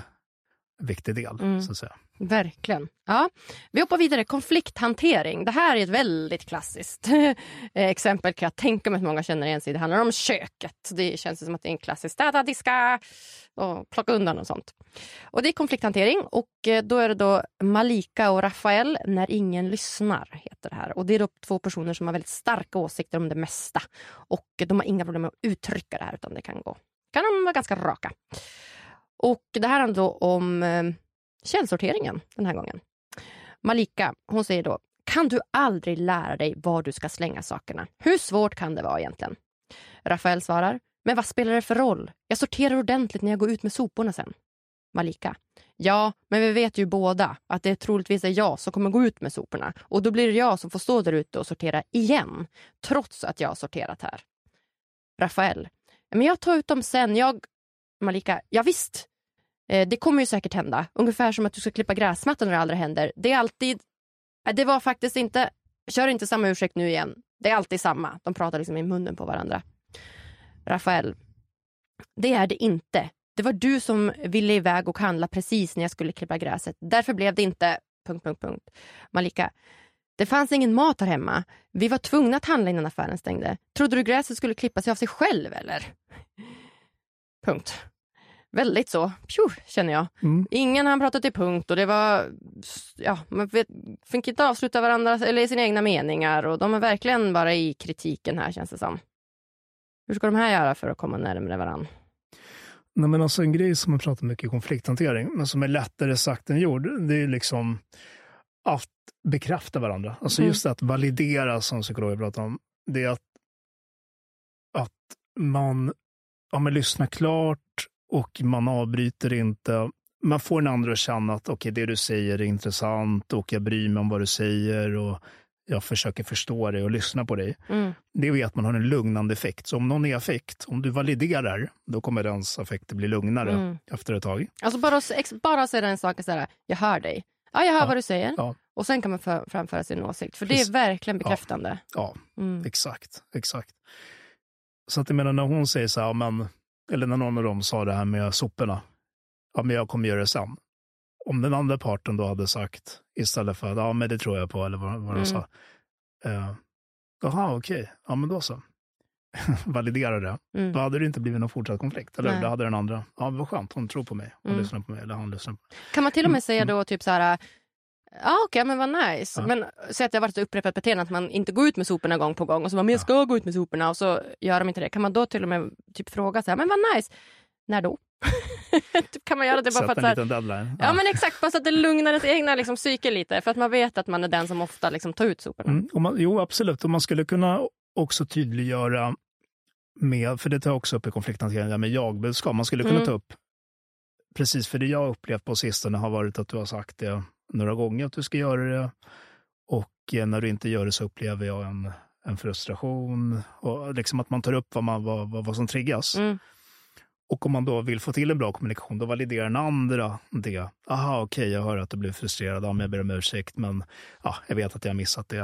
viktig del.
Mm.
Så att säga.
Verkligen. Ja. Vi hoppar vidare. Konflikthantering. Det här är ett väldigt klassiskt eh, exempel kan jag tänka mig att många känner igen sig Det handlar om köket. Det känns som att det är en klassisk städa, diska och plocka undan och sånt. Och Det är konflikthantering och eh, då är det då Malika och Rafael när ingen lyssnar. heter Det här. Och det är då två personer som har väldigt starka åsikter om det mesta. Och De har inga problem med att uttrycka det här utan det kan gå kan de vara ganska raka. Och Det här handlar då om eh, källsorteringen den här gången. Malika hon säger då kan du aldrig lära dig var du ska slänga sakerna? Hur svårt kan det vara egentligen? Rafael svarar men vad spelar det för roll? Jag sorterar ordentligt när jag går ut med soporna sen. Malika. Ja, men vi vet ju båda att det troligtvis är jag som kommer gå ut med soporna och då blir det jag som får stå där ute och sortera igen, trots att jag har sorterat här. Rafael. Men jag tar ut dem sen. Jag... Malika. Ja, visst. Eh, det kommer ju säkert hända. Ungefär som att du ska klippa gräsmattan när det aldrig händer. Det är alltid... Eh, det var faktiskt inte... Kör inte samma ursäkt nu igen. Det är alltid samma. De pratar liksom i munnen på varandra. Rafael. Det är det inte. Det var du som ville iväg och handla precis när jag skulle klippa gräset. Därför blev det inte... Punkt, punkt, punkt. Malika. Det fanns ingen mat här hemma. Vi var tvungna att handla innan affären stängde. Trodde du gräset skulle klippa sig av sig själv eller? Punkt. Väldigt så, pju, känner jag.
Mm.
Ingen han pratat i punkt och det var... Ja, man vet, fick inte avsluta varandra eller sina egna meningar och de är verkligen bara i kritiken här känns det som. Hur ska de här göra för att komma närmare varandra?
Nej, men alltså en grej som man pratar mycket i konflikthantering, men som är lättare sagt än gjord, det är liksom att bekräfta varandra. Alltså
Mm.
just att validera, som psykologer pratar om, det är att, att man, ja, man lyssnar klart och man avbryter inte. Man får den andra att känna att okay, det du säger är intressant och jag bryr mig om vad du säger och jag försöker förstå dig och lyssna på dig.
Mm.
Det vet man har en lugnande effekt. Så om någon är affekt, om du validerar, då kommer dens affekter bli lugnare
Mm.
efter ett tag.
Alltså bara, bara säga en sak, så här, jag hör dig. Ja, jag hör
Ja.
vad du säger.
Ja.
Och sen kan man för, framföra sin åsikt. För det är verkligen bekräftande.
Ja,
Mm.
Exakt, exakt. Så att jag menar när hon säger så här, men, eller när någon av dem sa det här med soporna, ja men jag kommer göra det sen. Om den andra parten då hade sagt istället för att, ja men det tror jag på, eller vad, vad de
Mm.
sa. Eh, Jaha, okej, ja men då så. Validera det.
Mm.
Då hade det inte blivit någon fortsatt konflikt. Eller
Nej.
då hade den andra, ja vad skönt, hon tror på mig. Hon
Mm.
lyssnar på mig, eller han lyssnar på mig.
Kan man till och med
Mm,
säga då typ så här... Ja okej, men vad nice.
Ja.
Men säg att det har varit ett upprepat beteende att man inte går ut med soporna gång på gång och så men jag ska gå ut med soporna och så gör de inte det. Kan man då till och med typ fråga så här, men vad nice. När då? typ, kan man göra det bara för
Sätt
att
en
så här,
deadline.
Ja men exakt, bara så att det lugnar ens egna liksom, psyke lite. För att man vet att man är den som ofta liksom, tar ut soporna.
Mm, man, jo, absolut. Och man skulle kunna också tydliggöra med, för det tar jag också upp i konflikthantering, det här med jag-budskap. Man skulle kunna
Mm.
ta upp, precis för det jag upplevt på sistone har varit att du har sagt det några gånger att du ska göra det. Och eh, när du inte gör det så upplever jag en, en frustration. Och liksom att man tar upp vad, man, vad, vad, vad som triggas.
Mm.
Och om man då vill få till en bra kommunikation, då validerar den andra det. Aha, okej, jag hör att du blir frustrerad, ja, men jag ber om ursäkt, men ja, jag vet att jag har missat det.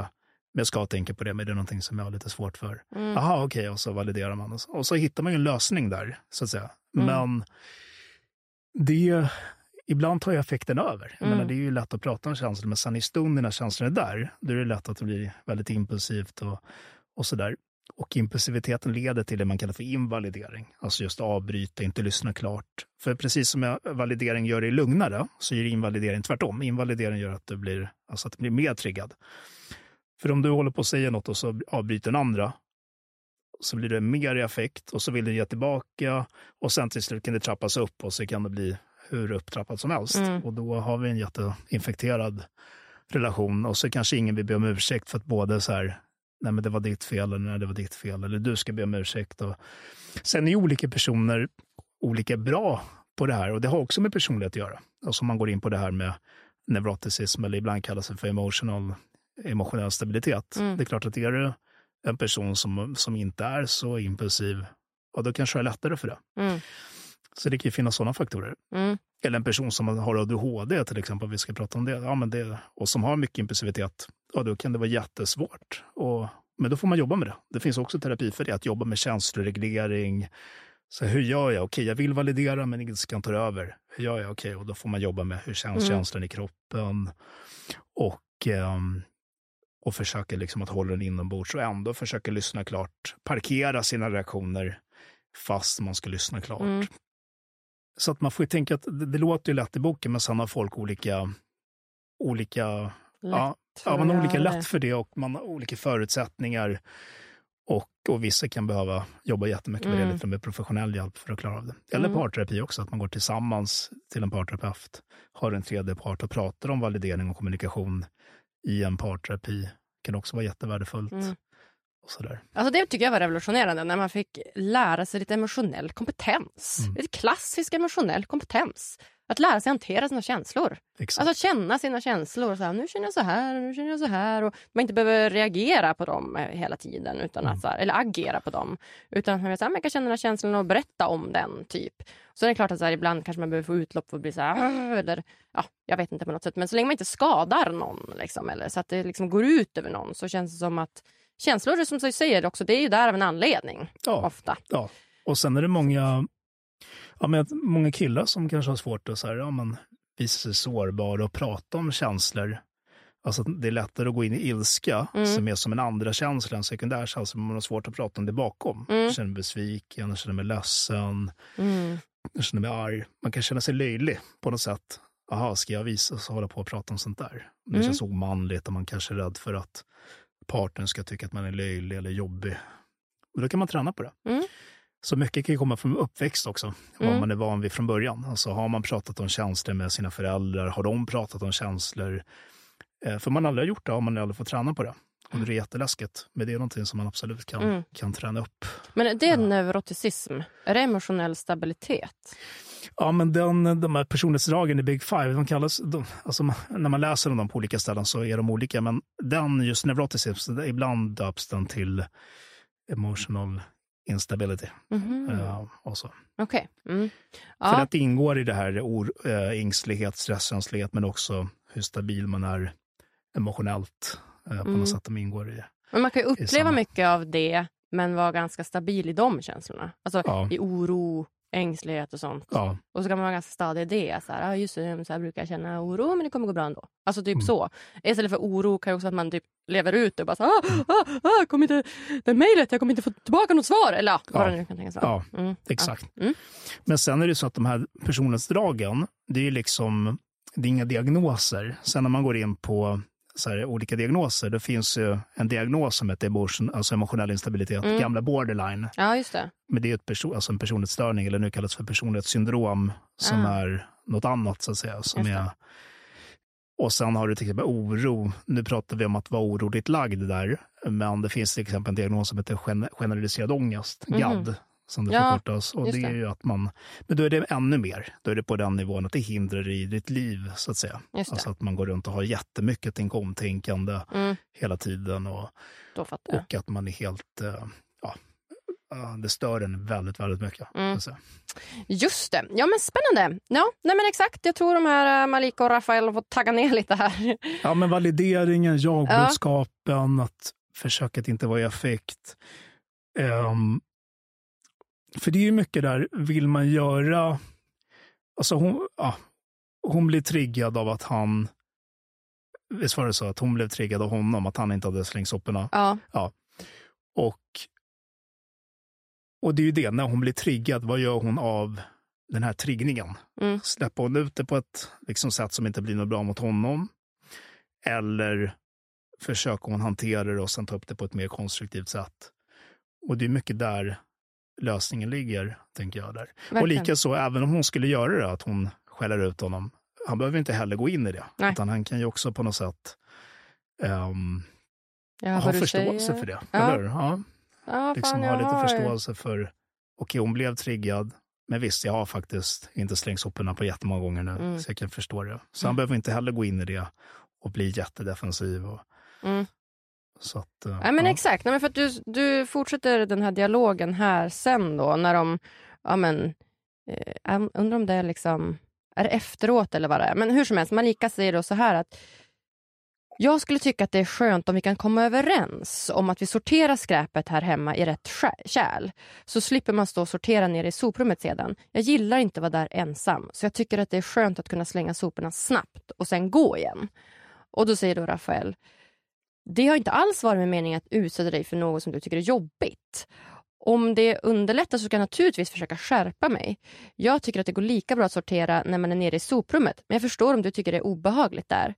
Men jag ska tänka på det, men det är någonting som jag har lite svårt för.
Mm.
Jaha, okej, och så validerar man. Och så, och så hittar man ju en lösning där, så att säga.
Mm.
Men det ibland tar ju effekten över. Jag
Mm.
menar, det är ju lätt att prata om känslor, men sen i stunden när känslorna är där, då är det lätt att det blir väldigt impulsivt och, och sådär. Och impulsiviteten leder till det man kallar för invalidering. Alltså just avbryta, inte lyssna klart. För precis som validering gör dig lugnare, så gör invalidering tvärtom. Invalidering gör att du blir, alltså att du blir mer triggad. För om du håller på att säga något och så avbryter den andra, så blir det mer effekt och så vill du ge tillbaka och sen till slut kan det trappas upp och så kan det bli hur upptrappat som helst.
Mm.
Och då har vi en jätteinfekterad relation och så kanske ingen vill be om ursäkt för att både så här, nej men det var ditt fel eller nej det var ditt fel eller du ska be om ursäkt. Och... Sen är olika personer olika bra på det här och det har också med personlighet att göra. Alltså man går in på det här med neuroticism eller ibland kallas det för emotional, emotionell stabilitet.
Mm.
Det är klart att är du en person som, som inte är så impulsiv, ja, då kanske det är lättare för det.
Mm.
Så det kan ju finnas sådana faktorer.
Mm.
Eller en person som har ADHD till exempel, om vi ska prata om det, ja, men det och som har mycket impulsivitet, ja, då kan det vara jättesvårt. Och, men då får man jobba med det. Det finns också terapi för det, att jobba med känsloreglering. Så hur gör jag? Okej, jag vill validera men inget kan ta över. Hur gör jag? Okej, och då får man jobba med hur känns
Mm.
känslan i kroppen. Och, ehm, och försöka liksom att hålla den inombords och ändå försöka lyssna klart. Parkera sina reaktioner fast man ska lyssna klart.
Mm.
Så att man får tänka att det, det låter ju lätt i boken, men sen har folk olika, olika, ja,
för
ja, man har olika lätt för det och man har olika förutsättningar. Och, och vissa kan behöva jobba jättemycket med
Mm.
det, lite med professionell hjälp för att klara av det. Eller
Mm.
parterapi också, att man går tillsammans till en parterapeut, har en tredje part och pratar om validering och kommunikation i en parterapi. kan också vara jättevärdefullt.
Mm.
Och sådär.
Alltså det tycker jag var revolutionerande när man fick lära sig lite emotionell kompetens.
Mm.
Lite klassisk emotionell kompetens. Att lära sig hantera sina känslor.
Exakt.
Alltså känna sina känslor. Så här, nu känner jag så här nu känner jag så här. Och man inte behöver reagera på dem eh, hela tiden. Utan
Mm.
att, så här, eller agera på dem. Utan att man, så här, man kan känna den här känslan och berätta om den. typ. Så är det klart att så här, ibland kanske man behöver få utlopp för att bli så här. Eller, ja, jag vet inte på något sätt. Men så länge man inte skadar någon. Liksom, eller så att det liksom går ut över någon. Så känns det som att känslor som du säger också. Det är ju där av en anledning.
Ja.
Ofta.
Ja, och sen är det många, ja, men många killar som kanske har svårt att så här, ja, men, visa sig sårbara och prata om känslor. Alltså det är lättare att gå in i ilska,
Mm.
som är som en andra känsla, en sekundär känsla, men man har svårt att prata om det bakom.
Mm.
Jag känner mig besviken, jag känner mig ledsen,
Mm.
jag känner mig arg. Man kan känna sig löjlig på något sätt. Jaha, ska jag visa och hålla på och prata om sånt där? Det
Mm.
känns omanligt och man kanske är rädd för att partnern ska tycka att man är löjlig eller jobbig. Men då kan man träna på det.
Mm.
Så mycket kan komma från uppväxt också, vad
Mm.
man är van vid från början. Alltså har man pratat om känslor med sina föräldrar, har de pratat om känslor? Eh, för man aldrig har gjort det, har man aldrig fått träna på det. Och det är jätteläskigt, men det är någonting som man absolut kan,
Mm.
kan träna upp.
Men det är neuroticism. Är det emotionell stabilitet?
Ja, men den, de här personlighetsdragen i Big Five, de kallas, de, alltså, när man läser om dem på olika ställen så är de olika, men den just neuroticism, ibland döps den till emotional instability.
Mhm.
eh, och så.
Okej. Mm.
För
Ja.
att det ingår i det här or, äh, ängslighet, stresskänslighet, men också hur stabil man är emotionellt. eh, på
Mm.
något sätt de ingår i.
Men man kan ju uppleva
samma-
mycket av det men vara ganska stabil i de känslorna. Alltså
Ja.
i oro, ängslighet och sånt.
Ja,
Och så kan man vara ganska stadig i det. Så här, ah, just det, så här brukar jag känna oro men det kommer gå bra ändå. Alltså typ
Mm.
så. Istället för oro kan ju också att man typ lever ut det och bara så, ah, ah, ah, kommer inte, det mejlet, jag kommer inte få tillbaka något svar. Eller ja, vad det nu kan tänkas vara.
ja
Mm.
exakt.
Ja. Mm.
Men sen är det så att de här personlighetsdragen, det är liksom, det är inga diagnoser. Sen när man går in på här, olika diagnoser, det finns ju en diagnos som heter emotion, alltså emotionell instabilitet,
Mm.
gamla borderline.
Ja, just det.
Men det är ett perso- alltså en personlighetsstörning, eller nu kallas för personlighetssyndrom, som
Ah.
är något annat så att säga. Som
Just det.
är, och sen har du till exempel oro. Nu pratar vi om att vara oroligt lagd där, men det finns till exempel en diagnos som heter gen- generaliserad ångest,
Mhm.
GAD, som det
Ja,
förkortas. Och det är ju att man, men då är det ännu mer. Då är det på den nivån att det hindrar i ditt liv, så att säga. Alltså att man går runt och har jättemycket tänk omtänkande
Mm.
hela tiden och, och att man är helt, eh, ja, ja, det stör en väldigt, väldigt mycket.
Mm. Just det. Ja, men spännande. Ja, nej, men exakt. Jag tror de här eh, Malika och Rafael får tagga ner lite här.
Ja, men valideringen, jag-budskapen, att försöka att inte vara i affekt. Ehm, för det är ju mycket där, vill man göra... Alltså hon, ja, hon blir triggad av att han, visst var det så att hon blev triggad av honom, att han inte hade slängt soporna?
Ja.
Ja. Och, och det är ju det, när hon blir triggad, vad gör hon av den här triggningen?
Mm.
Släpper hon ut det på ett liksom, sätt som inte blir något bra mot honom? Eller försöker hon hantera det och sen ta upp det på ett mer konstruktivt sätt? Och det är mycket där lösningen ligger, tänker jag. där. Och
Verkligen.
likaså, även om hon skulle göra det, att hon skäller ut honom, han behöver inte heller gå in i det.
Nej.
Utan han kan ju också på något sätt
Jag hör
ha förståelse
säger.
för det.
Ja.
Eller? Ja,
Ja,
liksom
fan,
ha lite
har
förståelse för, okej hon blev triggad, men visst, jag har faktiskt inte slängt soporna på jättemånga gånger nu,
Mm.
så jag kan förstå det. Så han behöver inte heller gå in i det och bli jättedefensiv. Och,
Mm.
Så att, eh,
Ja, men
ja.
exakt. Nej, men för att du, du fortsätter den här dialogen här sen då, när de, ja men, eh, undrar om det är liksom, är det efteråt eller vad det är? Men hur som helst, Marika säger då så här att jag skulle tycka att det är skönt om vi kan komma överens om att vi sorterar skräpet här hemma i rätt kärl. Så slipper man stå och sortera ner i soprummet sedan. Jag gillar inte att vara där ensam, så jag tycker att det är skönt att kunna slänga soporna snabbt och sen gå igen. Och då säger då Rafael, det har inte alls varit med mening att utsätta dig för något som du tycker är jobbigt. Om det underlättar så ska jag naturligtvis försöka skärpa mig. Jag tycker att det går lika bra att sortera när man är nere i soprummet, men jag förstår om du tycker det är obehagligt där.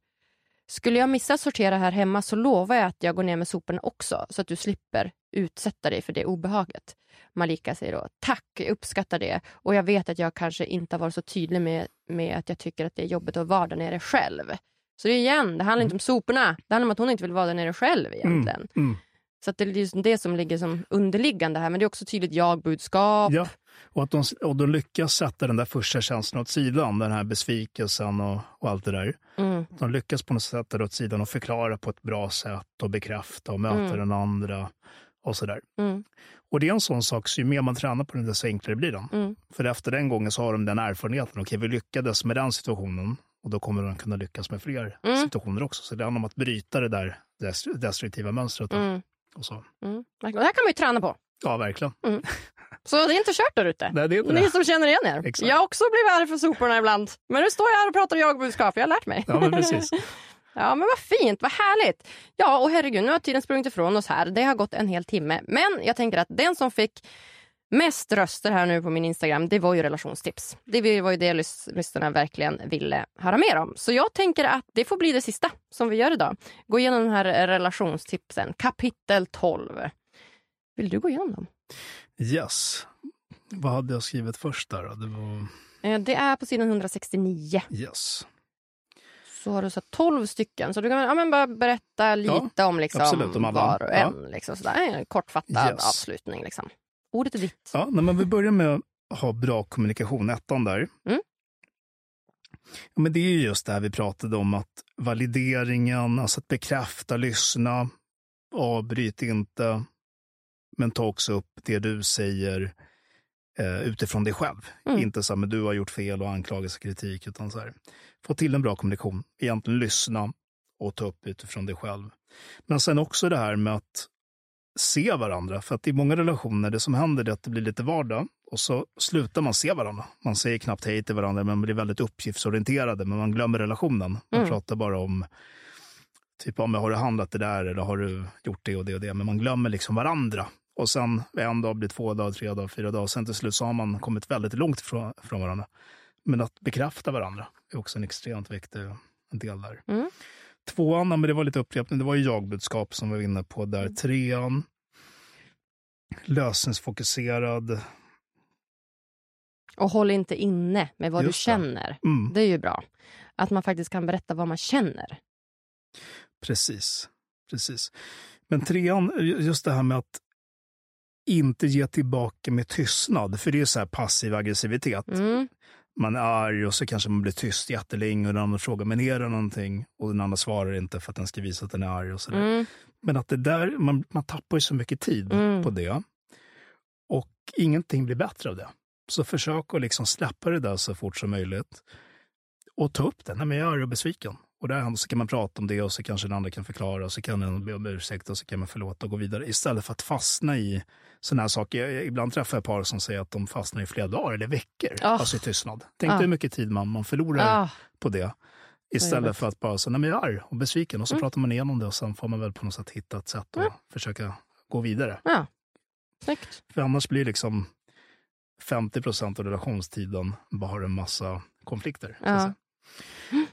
Skulle jag missa att sortera här hemma så lovar jag att jag går ner med soporna också så att du slipper utsätta dig för det obehaget. Malika säger då tack, jag uppskattar det och jag vet att jag kanske inte har varit så tydlig med, med att jag tycker att det är jobbigt att vara där nere själv. Så det är igen, det handlar inte om soporna, det handlar om att hon inte vill vara där nere själv egentligen.
Mm.
Så det är just det som ligger som underliggande här, men det är också tydligt jag-budskap.
Ja, och att de, och de lyckas sätta den där första känslan åt sidan, den här besvikelsen och, och allt det där.
Mm.
De lyckas på något sätt sätta det åt sidan och förklara på ett bra sätt och bekräfta och möta
Mm.
den andra och sådär.
Mm.
Och det är en sån sak, så ju mer man tränar på den, desto enklare blir den.
Mm.
För efter den gången så har de den erfarenheten. Okej, vi lyckades med den situationen och då kommer de kunna lyckas med fler
Mm.
situationer också. Så det handlar om att bryta det där dest- destruktiva mönstret.
Mm.
Och så.
Mm. Det här kan man ju träna på.
Ja, verkligen.
Så det är inte kört där ute.
Nej, det är inte
Ni
det.
som känner igen er.
Exakt.
Jag har också blivit arg för soporna ibland. Men nu står jag här och pratar jag-budskap. Jag har lärt mig.
Ja, men precis.
Ja, men vad fint, vad härligt. Ja, och herregud, nu har tiden sprungit ifrån oss här. Det har gått en hel timme. Men jag tänker att den som fick mest röster här nu på min Instagram, det var ju relationstips. Det var ju det lys- lyssnarna verkligen ville höra mer om. Så jag tänker att det får bli det sista som vi gör idag. Gå igenom de här relationstipsen. Kapitel 12. Vill du gå igenom dem?
Yes. Vad hade jag skrivit först där? då? Det var...
Eh, Det är på sidan 169.
Yes.
Så har du så 12 stycken. Så du kan ja, men bara berätta lite om liksom
absolut, om
var och en. Liksom, sådär. En kortfattad
Yes.
avslutning. Liksom. Ordet är ditt.
Ja, men vi börjar med att ha bra kommunikation, ettan där.
Mm.
Ja, men det är ju just det här vi pratade om, att valideringen, alltså att bekräfta, lyssna, avbryt inte, men ta också upp det du säger eh, utifrån dig själv.
Mm.
Inte så här, men du har gjort fel och anklagelse och kritik, utan så här, få till en bra kommunikation. Egentligen lyssna och ta upp utifrån dig själv. Men sen också det här med att se varandra. För att i många relationer, det som händer är att det blir lite vardag och så slutar man se varandra. Man säger knappt hej till varandra, men man blir väldigt uppgiftsorienterade, men man glömmer relationen. Man
Mm.
pratar bara om typ om har du handlat det där eller har du gjort det och det och det, men man glömmer liksom varandra. Och sen en dag blir två dagar, tre dagar, fyra dagar, sen till slut så har man kommit väldigt långt ifrån, från varandra. Men att bekräfta varandra är också en extremt viktig del där.
Mm.
Tvåan, men det var lite upprepning, det var ju jagbudskap som vi var inne på där. Trean, lösningsfokuserad.
Och håll inte inne med vad
Just
du
det.
känner.
Mm,
Det är ju bra. Att man faktiskt kan berätta vad man känner.
precis, precis. Men trean, just det här med att inte ge tillbaka med tystnad, för det är så här passiv aggressivitet.
Mm.
Man är arg och så kanske man blir tyst jättelänge och den andra frågar, men är det någonting? Och den andra svarar inte för att den ska visa att den är arg och sådär.
Mm.
Men att det där, man, man tappar ju så mycket tid
Mm.
på det. Och ingenting blir bättre av det. Så försök att liksom släppa det där så fort som möjligt. Och ta upp det. Nej, men jag är arg och besviken. Och där så kan man prata om det och så kanske den andra kan förklara och så kan den be om ursäkt och så kan man förlåta och gå vidare. Istället för att fastna i sådana här saker. Jag, ibland träffar jag par som säger att de fastnar i flera dagar eller veckor,
Oh.
alltså i tystnad. Tänk dig hur mycket tid man, man förlorar
Ah.
på det. Istället för att bara säga, nej men jag är arg och besviken och så
Mm.
pratar man igenom det och sen får man väl på något sätt hitta ett sätt att
Mm.
försöka gå vidare.
Ja, snyggt.
För annars blir liksom 50 procent av relationstiden bara en massa konflikter. att
Ja.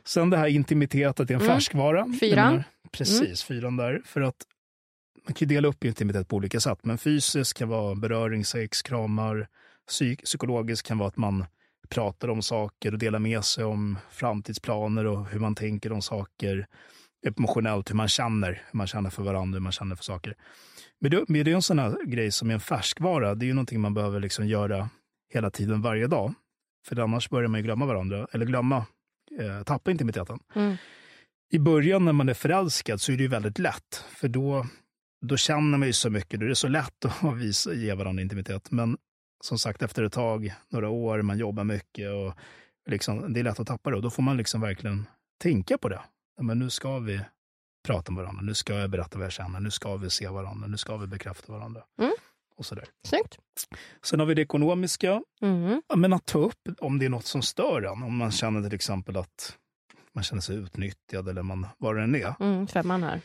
Sen det här intimitet, det är en
Mm.
färskvara.
Fyran.
Menar, Precis, fyran där. För att man kan ju dela upp intimitet på olika sätt. Men fysiskt kan vara beröring, sex, kramar. Psyk psykologiskt kan vara att man pratar om saker och delar med sig om framtidsplaner och hur man tänker om saker. Emotionellt, hur man känner, hur man känner för varandra, hur man känner för saker. Men det, men det är en sån här grej som är en färskvara. Det är ju någonting man behöver liksom göra hela tiden, varje dag. För annars börjar man ju glömma varandra, eller glömma, eh, tappa intimiteten.
Mm.
I början när man är förälskad så är det ju väldigt lätt, för då, då känner man ju så mycket, då är det så lätt att visa, ge varandra intimitet. Men som sagt, efter ett tag, några år, man jobbar mycket och liksom, det är lätt att tappa det. Och då får man liksom verkligen tänka på det. Ja, Men nu ska vi prata med varandra, nu ska jag berätta vad jag känner, nu ska vi se varandra, nu ska vi bekräfta varandra.
Mm.
Och sådär.
Snyggt.
Sen har vi det ekonomiska.
Mm.
Ja, men att ta upp om det är något som stör en. Om man känner till exempel att man känner sig utnyttjad eller man, vad det än är.
Mm, femman här.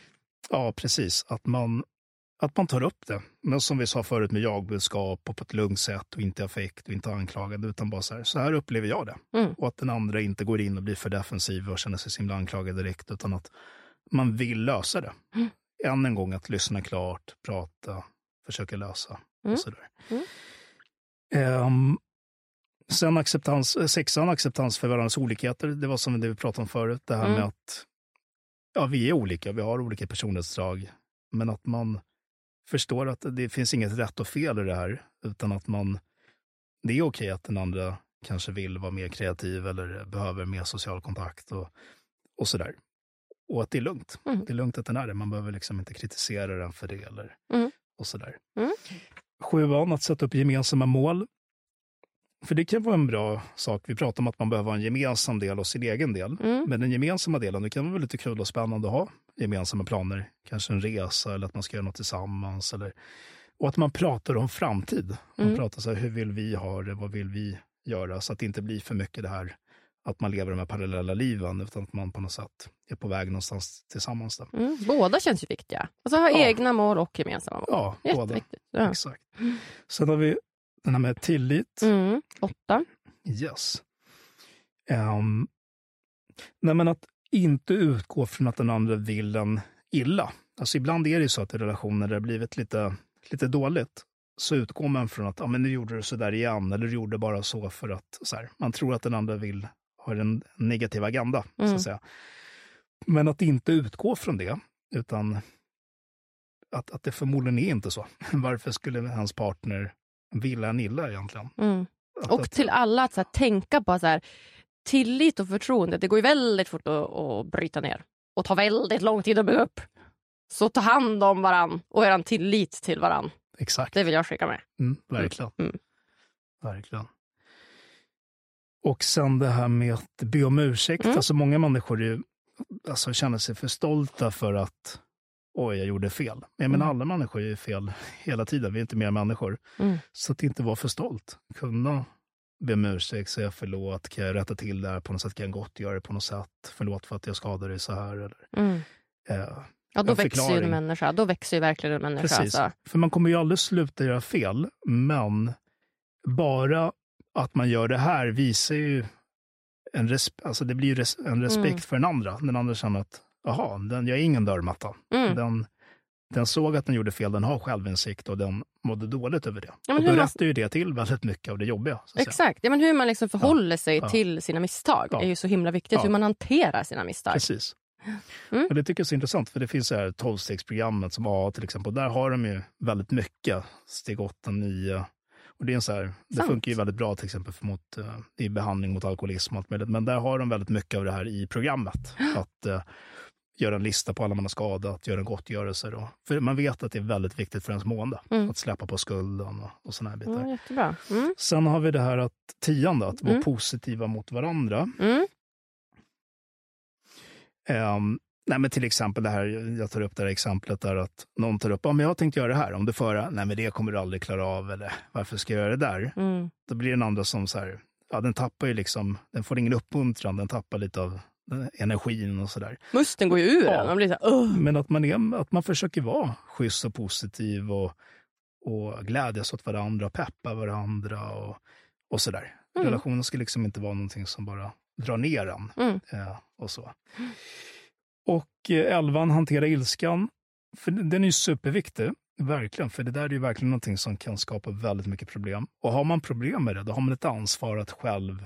Ja, precis. Att man, att man tar upp det. Men som vi sa förut med jagbudskap och på ett lugnt sätt och inte affekt och inte anklagad utan bara så här, så här upplever jag det.
Mm.
Och att den andra inte går in och blir för defensiv och känner sig så himla anklagad direkt utan att man vill lösa det.
Mm.
Än en gång att lyssna klart, prata, försöka lösa
Mm.
och sådär.
Mm.
Ehm, sen acceptans, eh, sexan, acceptans för varandras olikheter. Det var som det vi pratade om förut, det här
Mm.
med att ja, vi är olika, vi har olika personlighetsdrag. Men att man förstår att det finns inget rätt och fel i det här, utan att man, det är okej att den andra kanske vill vara mer kreativ eller behöver mer social kontakt och, och sådär. Och att det är lugnt.
Mm.
Det är lugnt att den är det. Man behöver liksom inte kritisera den för det eller
Mm.
Och sådär.
Mm.
Sjuan, att sätta upp gemensamma mål. För det kan vara en bra sak. Vi pratar om att man behöver ha en gemensam del och sin egen del.
Mm.
Men den gemensamma delen, det kan vara lite kul och spännande att ha gemensamma planer. Kanske en resa eller att man ska göra något tillsammans. Eller, och att man pratar om framtid. Man
Mm.
pratar så här, hur vill vi ha det? Vad vill vi göra? Så att det inte blir för mycket det här att man lever de här parallella liven, utan att man på något sätt är på väg någonstans tillsammans. Då.
Mm. Båda känns ju viktiga. Alltså ha
Ja.
egna mål och gemensamma mål.
Ja, båda.
Ja.
Exakt. Sen har vi den här med tillit.
Mm. Åtta.
Yes. Um, nej, men att inte utgå från att den andra vill en illa. Alltså ibland är det ju så att i relationer där det blivit lite, lite dåligt så utgår man från att ah, men nu gjorde du så där igen eller du gjorde bara så för att så här, man tror att den andra vill har en negativ agenda. Så
Mm.
att säga. Men att inte utgå från det, utan att, att det förmodligen är inte så. Varför skulle hans partner vilja en illa egentligen?
Mm.
Att,
Och
att,
till alla att så här, tänka på så här, tillit och förtroende. Det går ju väldigt fort att, att bryta ner och tar väldigt lång tid att bygga upp. Så ta hand om varann och er tillit till varann.
exakt.
Det vill jag skicka med.
Mm, verkligen.
Mm.
verkligen. Och sen det här med att be om ursäkt.
Mm.
Alltså många människor är, ju- alltså, känner sig för stolta för att oj, jag gjorde fel. Men
Mm.
alla människor ju fel hela tiden. Vi är inte mer människor.
Mm.
Så att inte vara för stolt. Kunna be om ursäkt, säga förlåt, kan jag rätta till det här på något sätt, kan jag gottgöra det på något sätt. Förlåt för att jag skadade dig så här. Eller,
Mm.
eh,
Ja, då växer ju
förklaring.
en människa. Då växer ju verkligen en människa.
Precis.
Alltså.
För man kommer ju aldrig sluta göra fel, men bara att man gör det här visar ju en, resp- alltså det blir res- en respekt
Mm.
för den andra. Den andra känner att, jaha, den, jag är ingen dörrmatta.
Mm.
Den, den såg att den gjorde fel, den har självinsikt och den mådde dåligt över det.
Ja,
och då
man-
rättar ju det till väldigt mycket av det jobbiga.
Exakt. Ja, men hur man liksom förhåller sig
Ja.
till sina misstag
Ja.
är ju så himla viktigt.
Ja.
Hur man hanterar sina misstag.
Precis.
Mm.
Och det tycker jag är så intressant, för det finns så här 12-stegsprogrammet som AA till exempel. Och där har de ju väldigt mycket, steg 8, 9. Och det, är så här, det
Sant.
funkar ju väldigt bra till exempel för mot, eh, i behandling mot alkoholism och allt möjligt. Men där har de väldigt mycket av det här i programmet. Att eh, göra en lista på alla man har skadat, göra en gottgörelse. Då. För man vet att det är väldigt viktigt för ens mående.
Mm.
Att släppa på skulden och, och såna här bitar.
Ja. Mm.
Sen har vi det här att tian då, att vara
Mm.
positiva mot varandra. Um, nej, men till exempel det här, jag tar upp det här exemplet där att någon tar upp, om jag har tänkt göra det här, om du får nej men det kommer du aldrig klara av, eller varför ska jag göra det där?
Mm.
Då blir den andra som så här, ja den tappar ju liksom, den får ingen uppmuntran, den tappar lite av energin och sådär.
Musten går ju ur
Ja.
Man blir så här, "Ugh."
Men att man, är, att man försöker vara schysst och positiv och, och glädjas åt varandra, peppa varandra och, och sådär.
Mm.
Relationen ska liksom inte vara någonting som bara drar ner en.
Mm.
Eh, och så. Och eh, elvan, hantera ilskan. För den är ju superviktig, verkligen. För det där är ju verkligen någonting som kan skapa väldigt mycket problem. Och har man problem med det, då har man ett ansvar att själv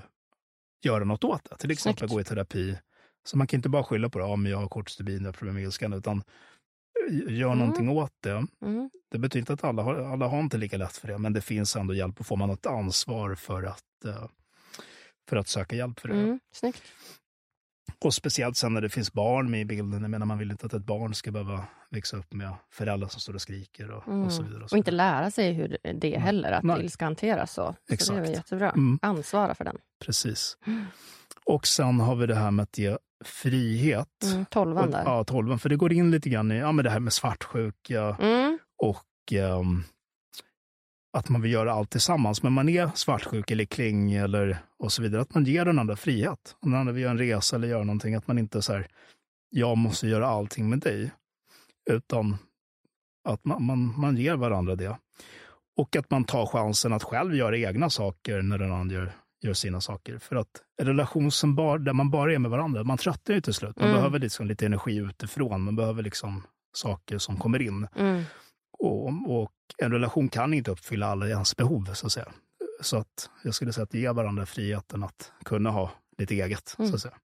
göra något åt det. Till exempel
Snyggt.
gå i terapi. Så man kan inte bara skylla på det, ja, men jag har kort stubin, jag har problem med ilskan, utan eh, gör
Mm.
någonting åt det.
Mm.
Det betyder inte att alla har, alla har inte lika lätt för det, men det finns ändå hjälp och får man ett ansvar för att, eh, för att söka hjälp för det.
Mm. Snyggt.
Och speciellt sen när det finns barn med i bilden. Jag menar, man vill inte att ett barn ska behöva växa upp med föräldrar som står och skriker och,
Mm.
och så vidare.
Och inte lära sig hur det heller, att
Nej.
ilska hanteras så. Så det är
Exakt.
jättebra.
Mm.
Ansvara för den.
Precis. Och sen har vi det här med att ge frihet.
Mm. Tolvan
Och-
där.
Ja, tolvan. För det går in lite grann i ja, men det här med svartsjuka
Mm.
och ehm, att man vill göra allt tillsammans. Men man är svartsjuk eller kling eller och så vidare. Att man ger den andra frihet. Om den andra vill göra en resa eller göra någonting. Att man inte så här, jag måste göra allting med dig. Utan att man, man, man ger varandra det. Och att man tar chansen att själv göra egna saker när den andra gör, gör sina saker. För att en relation som bara, där man bara är med varandra, man tröttnar ju till slut. Man
Mm.
behöver liksom lite energi utifrån. Man behöver liksom saker som kommer in.
Mm.
Och, och en relation kan inte uppfylla alla ens behov, så att säga. Så att jag skulle säga att ge varandra friheten att kunna ha lite eget,
Mm.
så att säga.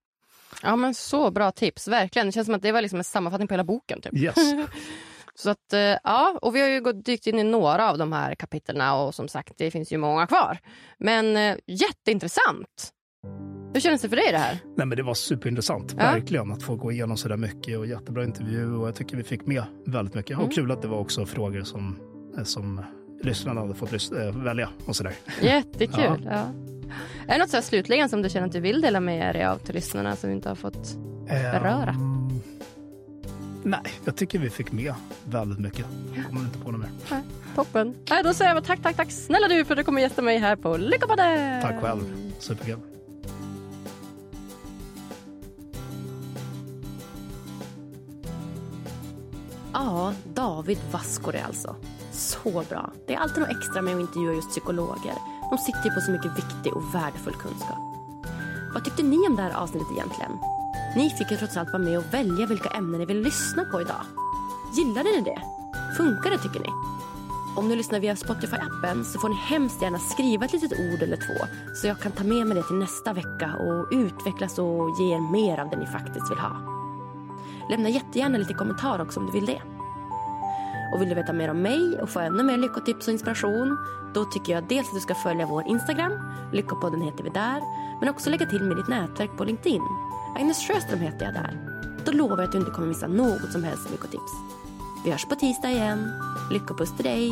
Ja, men så bra tips. Verkligen. Det känns som att det var liksom en sammanfattning på hela boken. Typ.
Yes.
Så att, eh, ja, och vi har ju gått dykt in i några av de här kapitlerna och som sagt, det finns ju många kvar. Men eh, jätteintressant. Hur känns det för dig det här?
Nej, men det var superintressant,
Ja.
verkligen, att få gå igenom så där mycket och jättebra intervju och jag tycker vi fick med väldigt mycket.
Mm.
Och kul att det var också frågor som, eh, som lyssnarna hade fått äh, välja och sådär.
Jättekul. Ja. Är det något så slutligen som du känner att du vill dela med dig av till lyssnarna som vi inte har fått beröra?
Ehm, nej, jag tycker vi fick med väldigt mycket. Jag kommer inte på något mer.
Toppen. Äh, då säger jag tack, tack, tack snälla du för att du kommer gästa mig här på Lyckopodden.
Tack själv. Superkul.
Ja, David Vaskori alltså. Så bra. Det är alltid något extra med att intervjua just psykologer. De sitter ju på så mycket viktig och värdefull kunskap. Vad tyckte ni om det här avsnittet egentligen? Ni fick ju trots allt vara med och välja vilka ämnen ni vill lyssna på idag. Gillade ni det? Funkar det tycker ni? Om ni lyssnar via Spotify-appen så får ni hemskt gärna skriva ett litet ord eller två så jag kan ta med mig det till nästa vecka och utvecklas och ge er mer av det ni faktiskt vill ha. Lämna jättegärna lite kommentar också om du vill det. Och vill du veta mer om mig och få ännu mer lyckotips och inspiration då tycker jag dels att du ska följa vår Instagram, Lyckopodden heter vi där, men också lägga till med ditt nätverk på LinkedIn. Agnes Sjöström heter jag där. Då lovar jag att du inte kommer missa något som helst lyckotips. Vi hörs på tisdag igen. Lyckopuss till dig!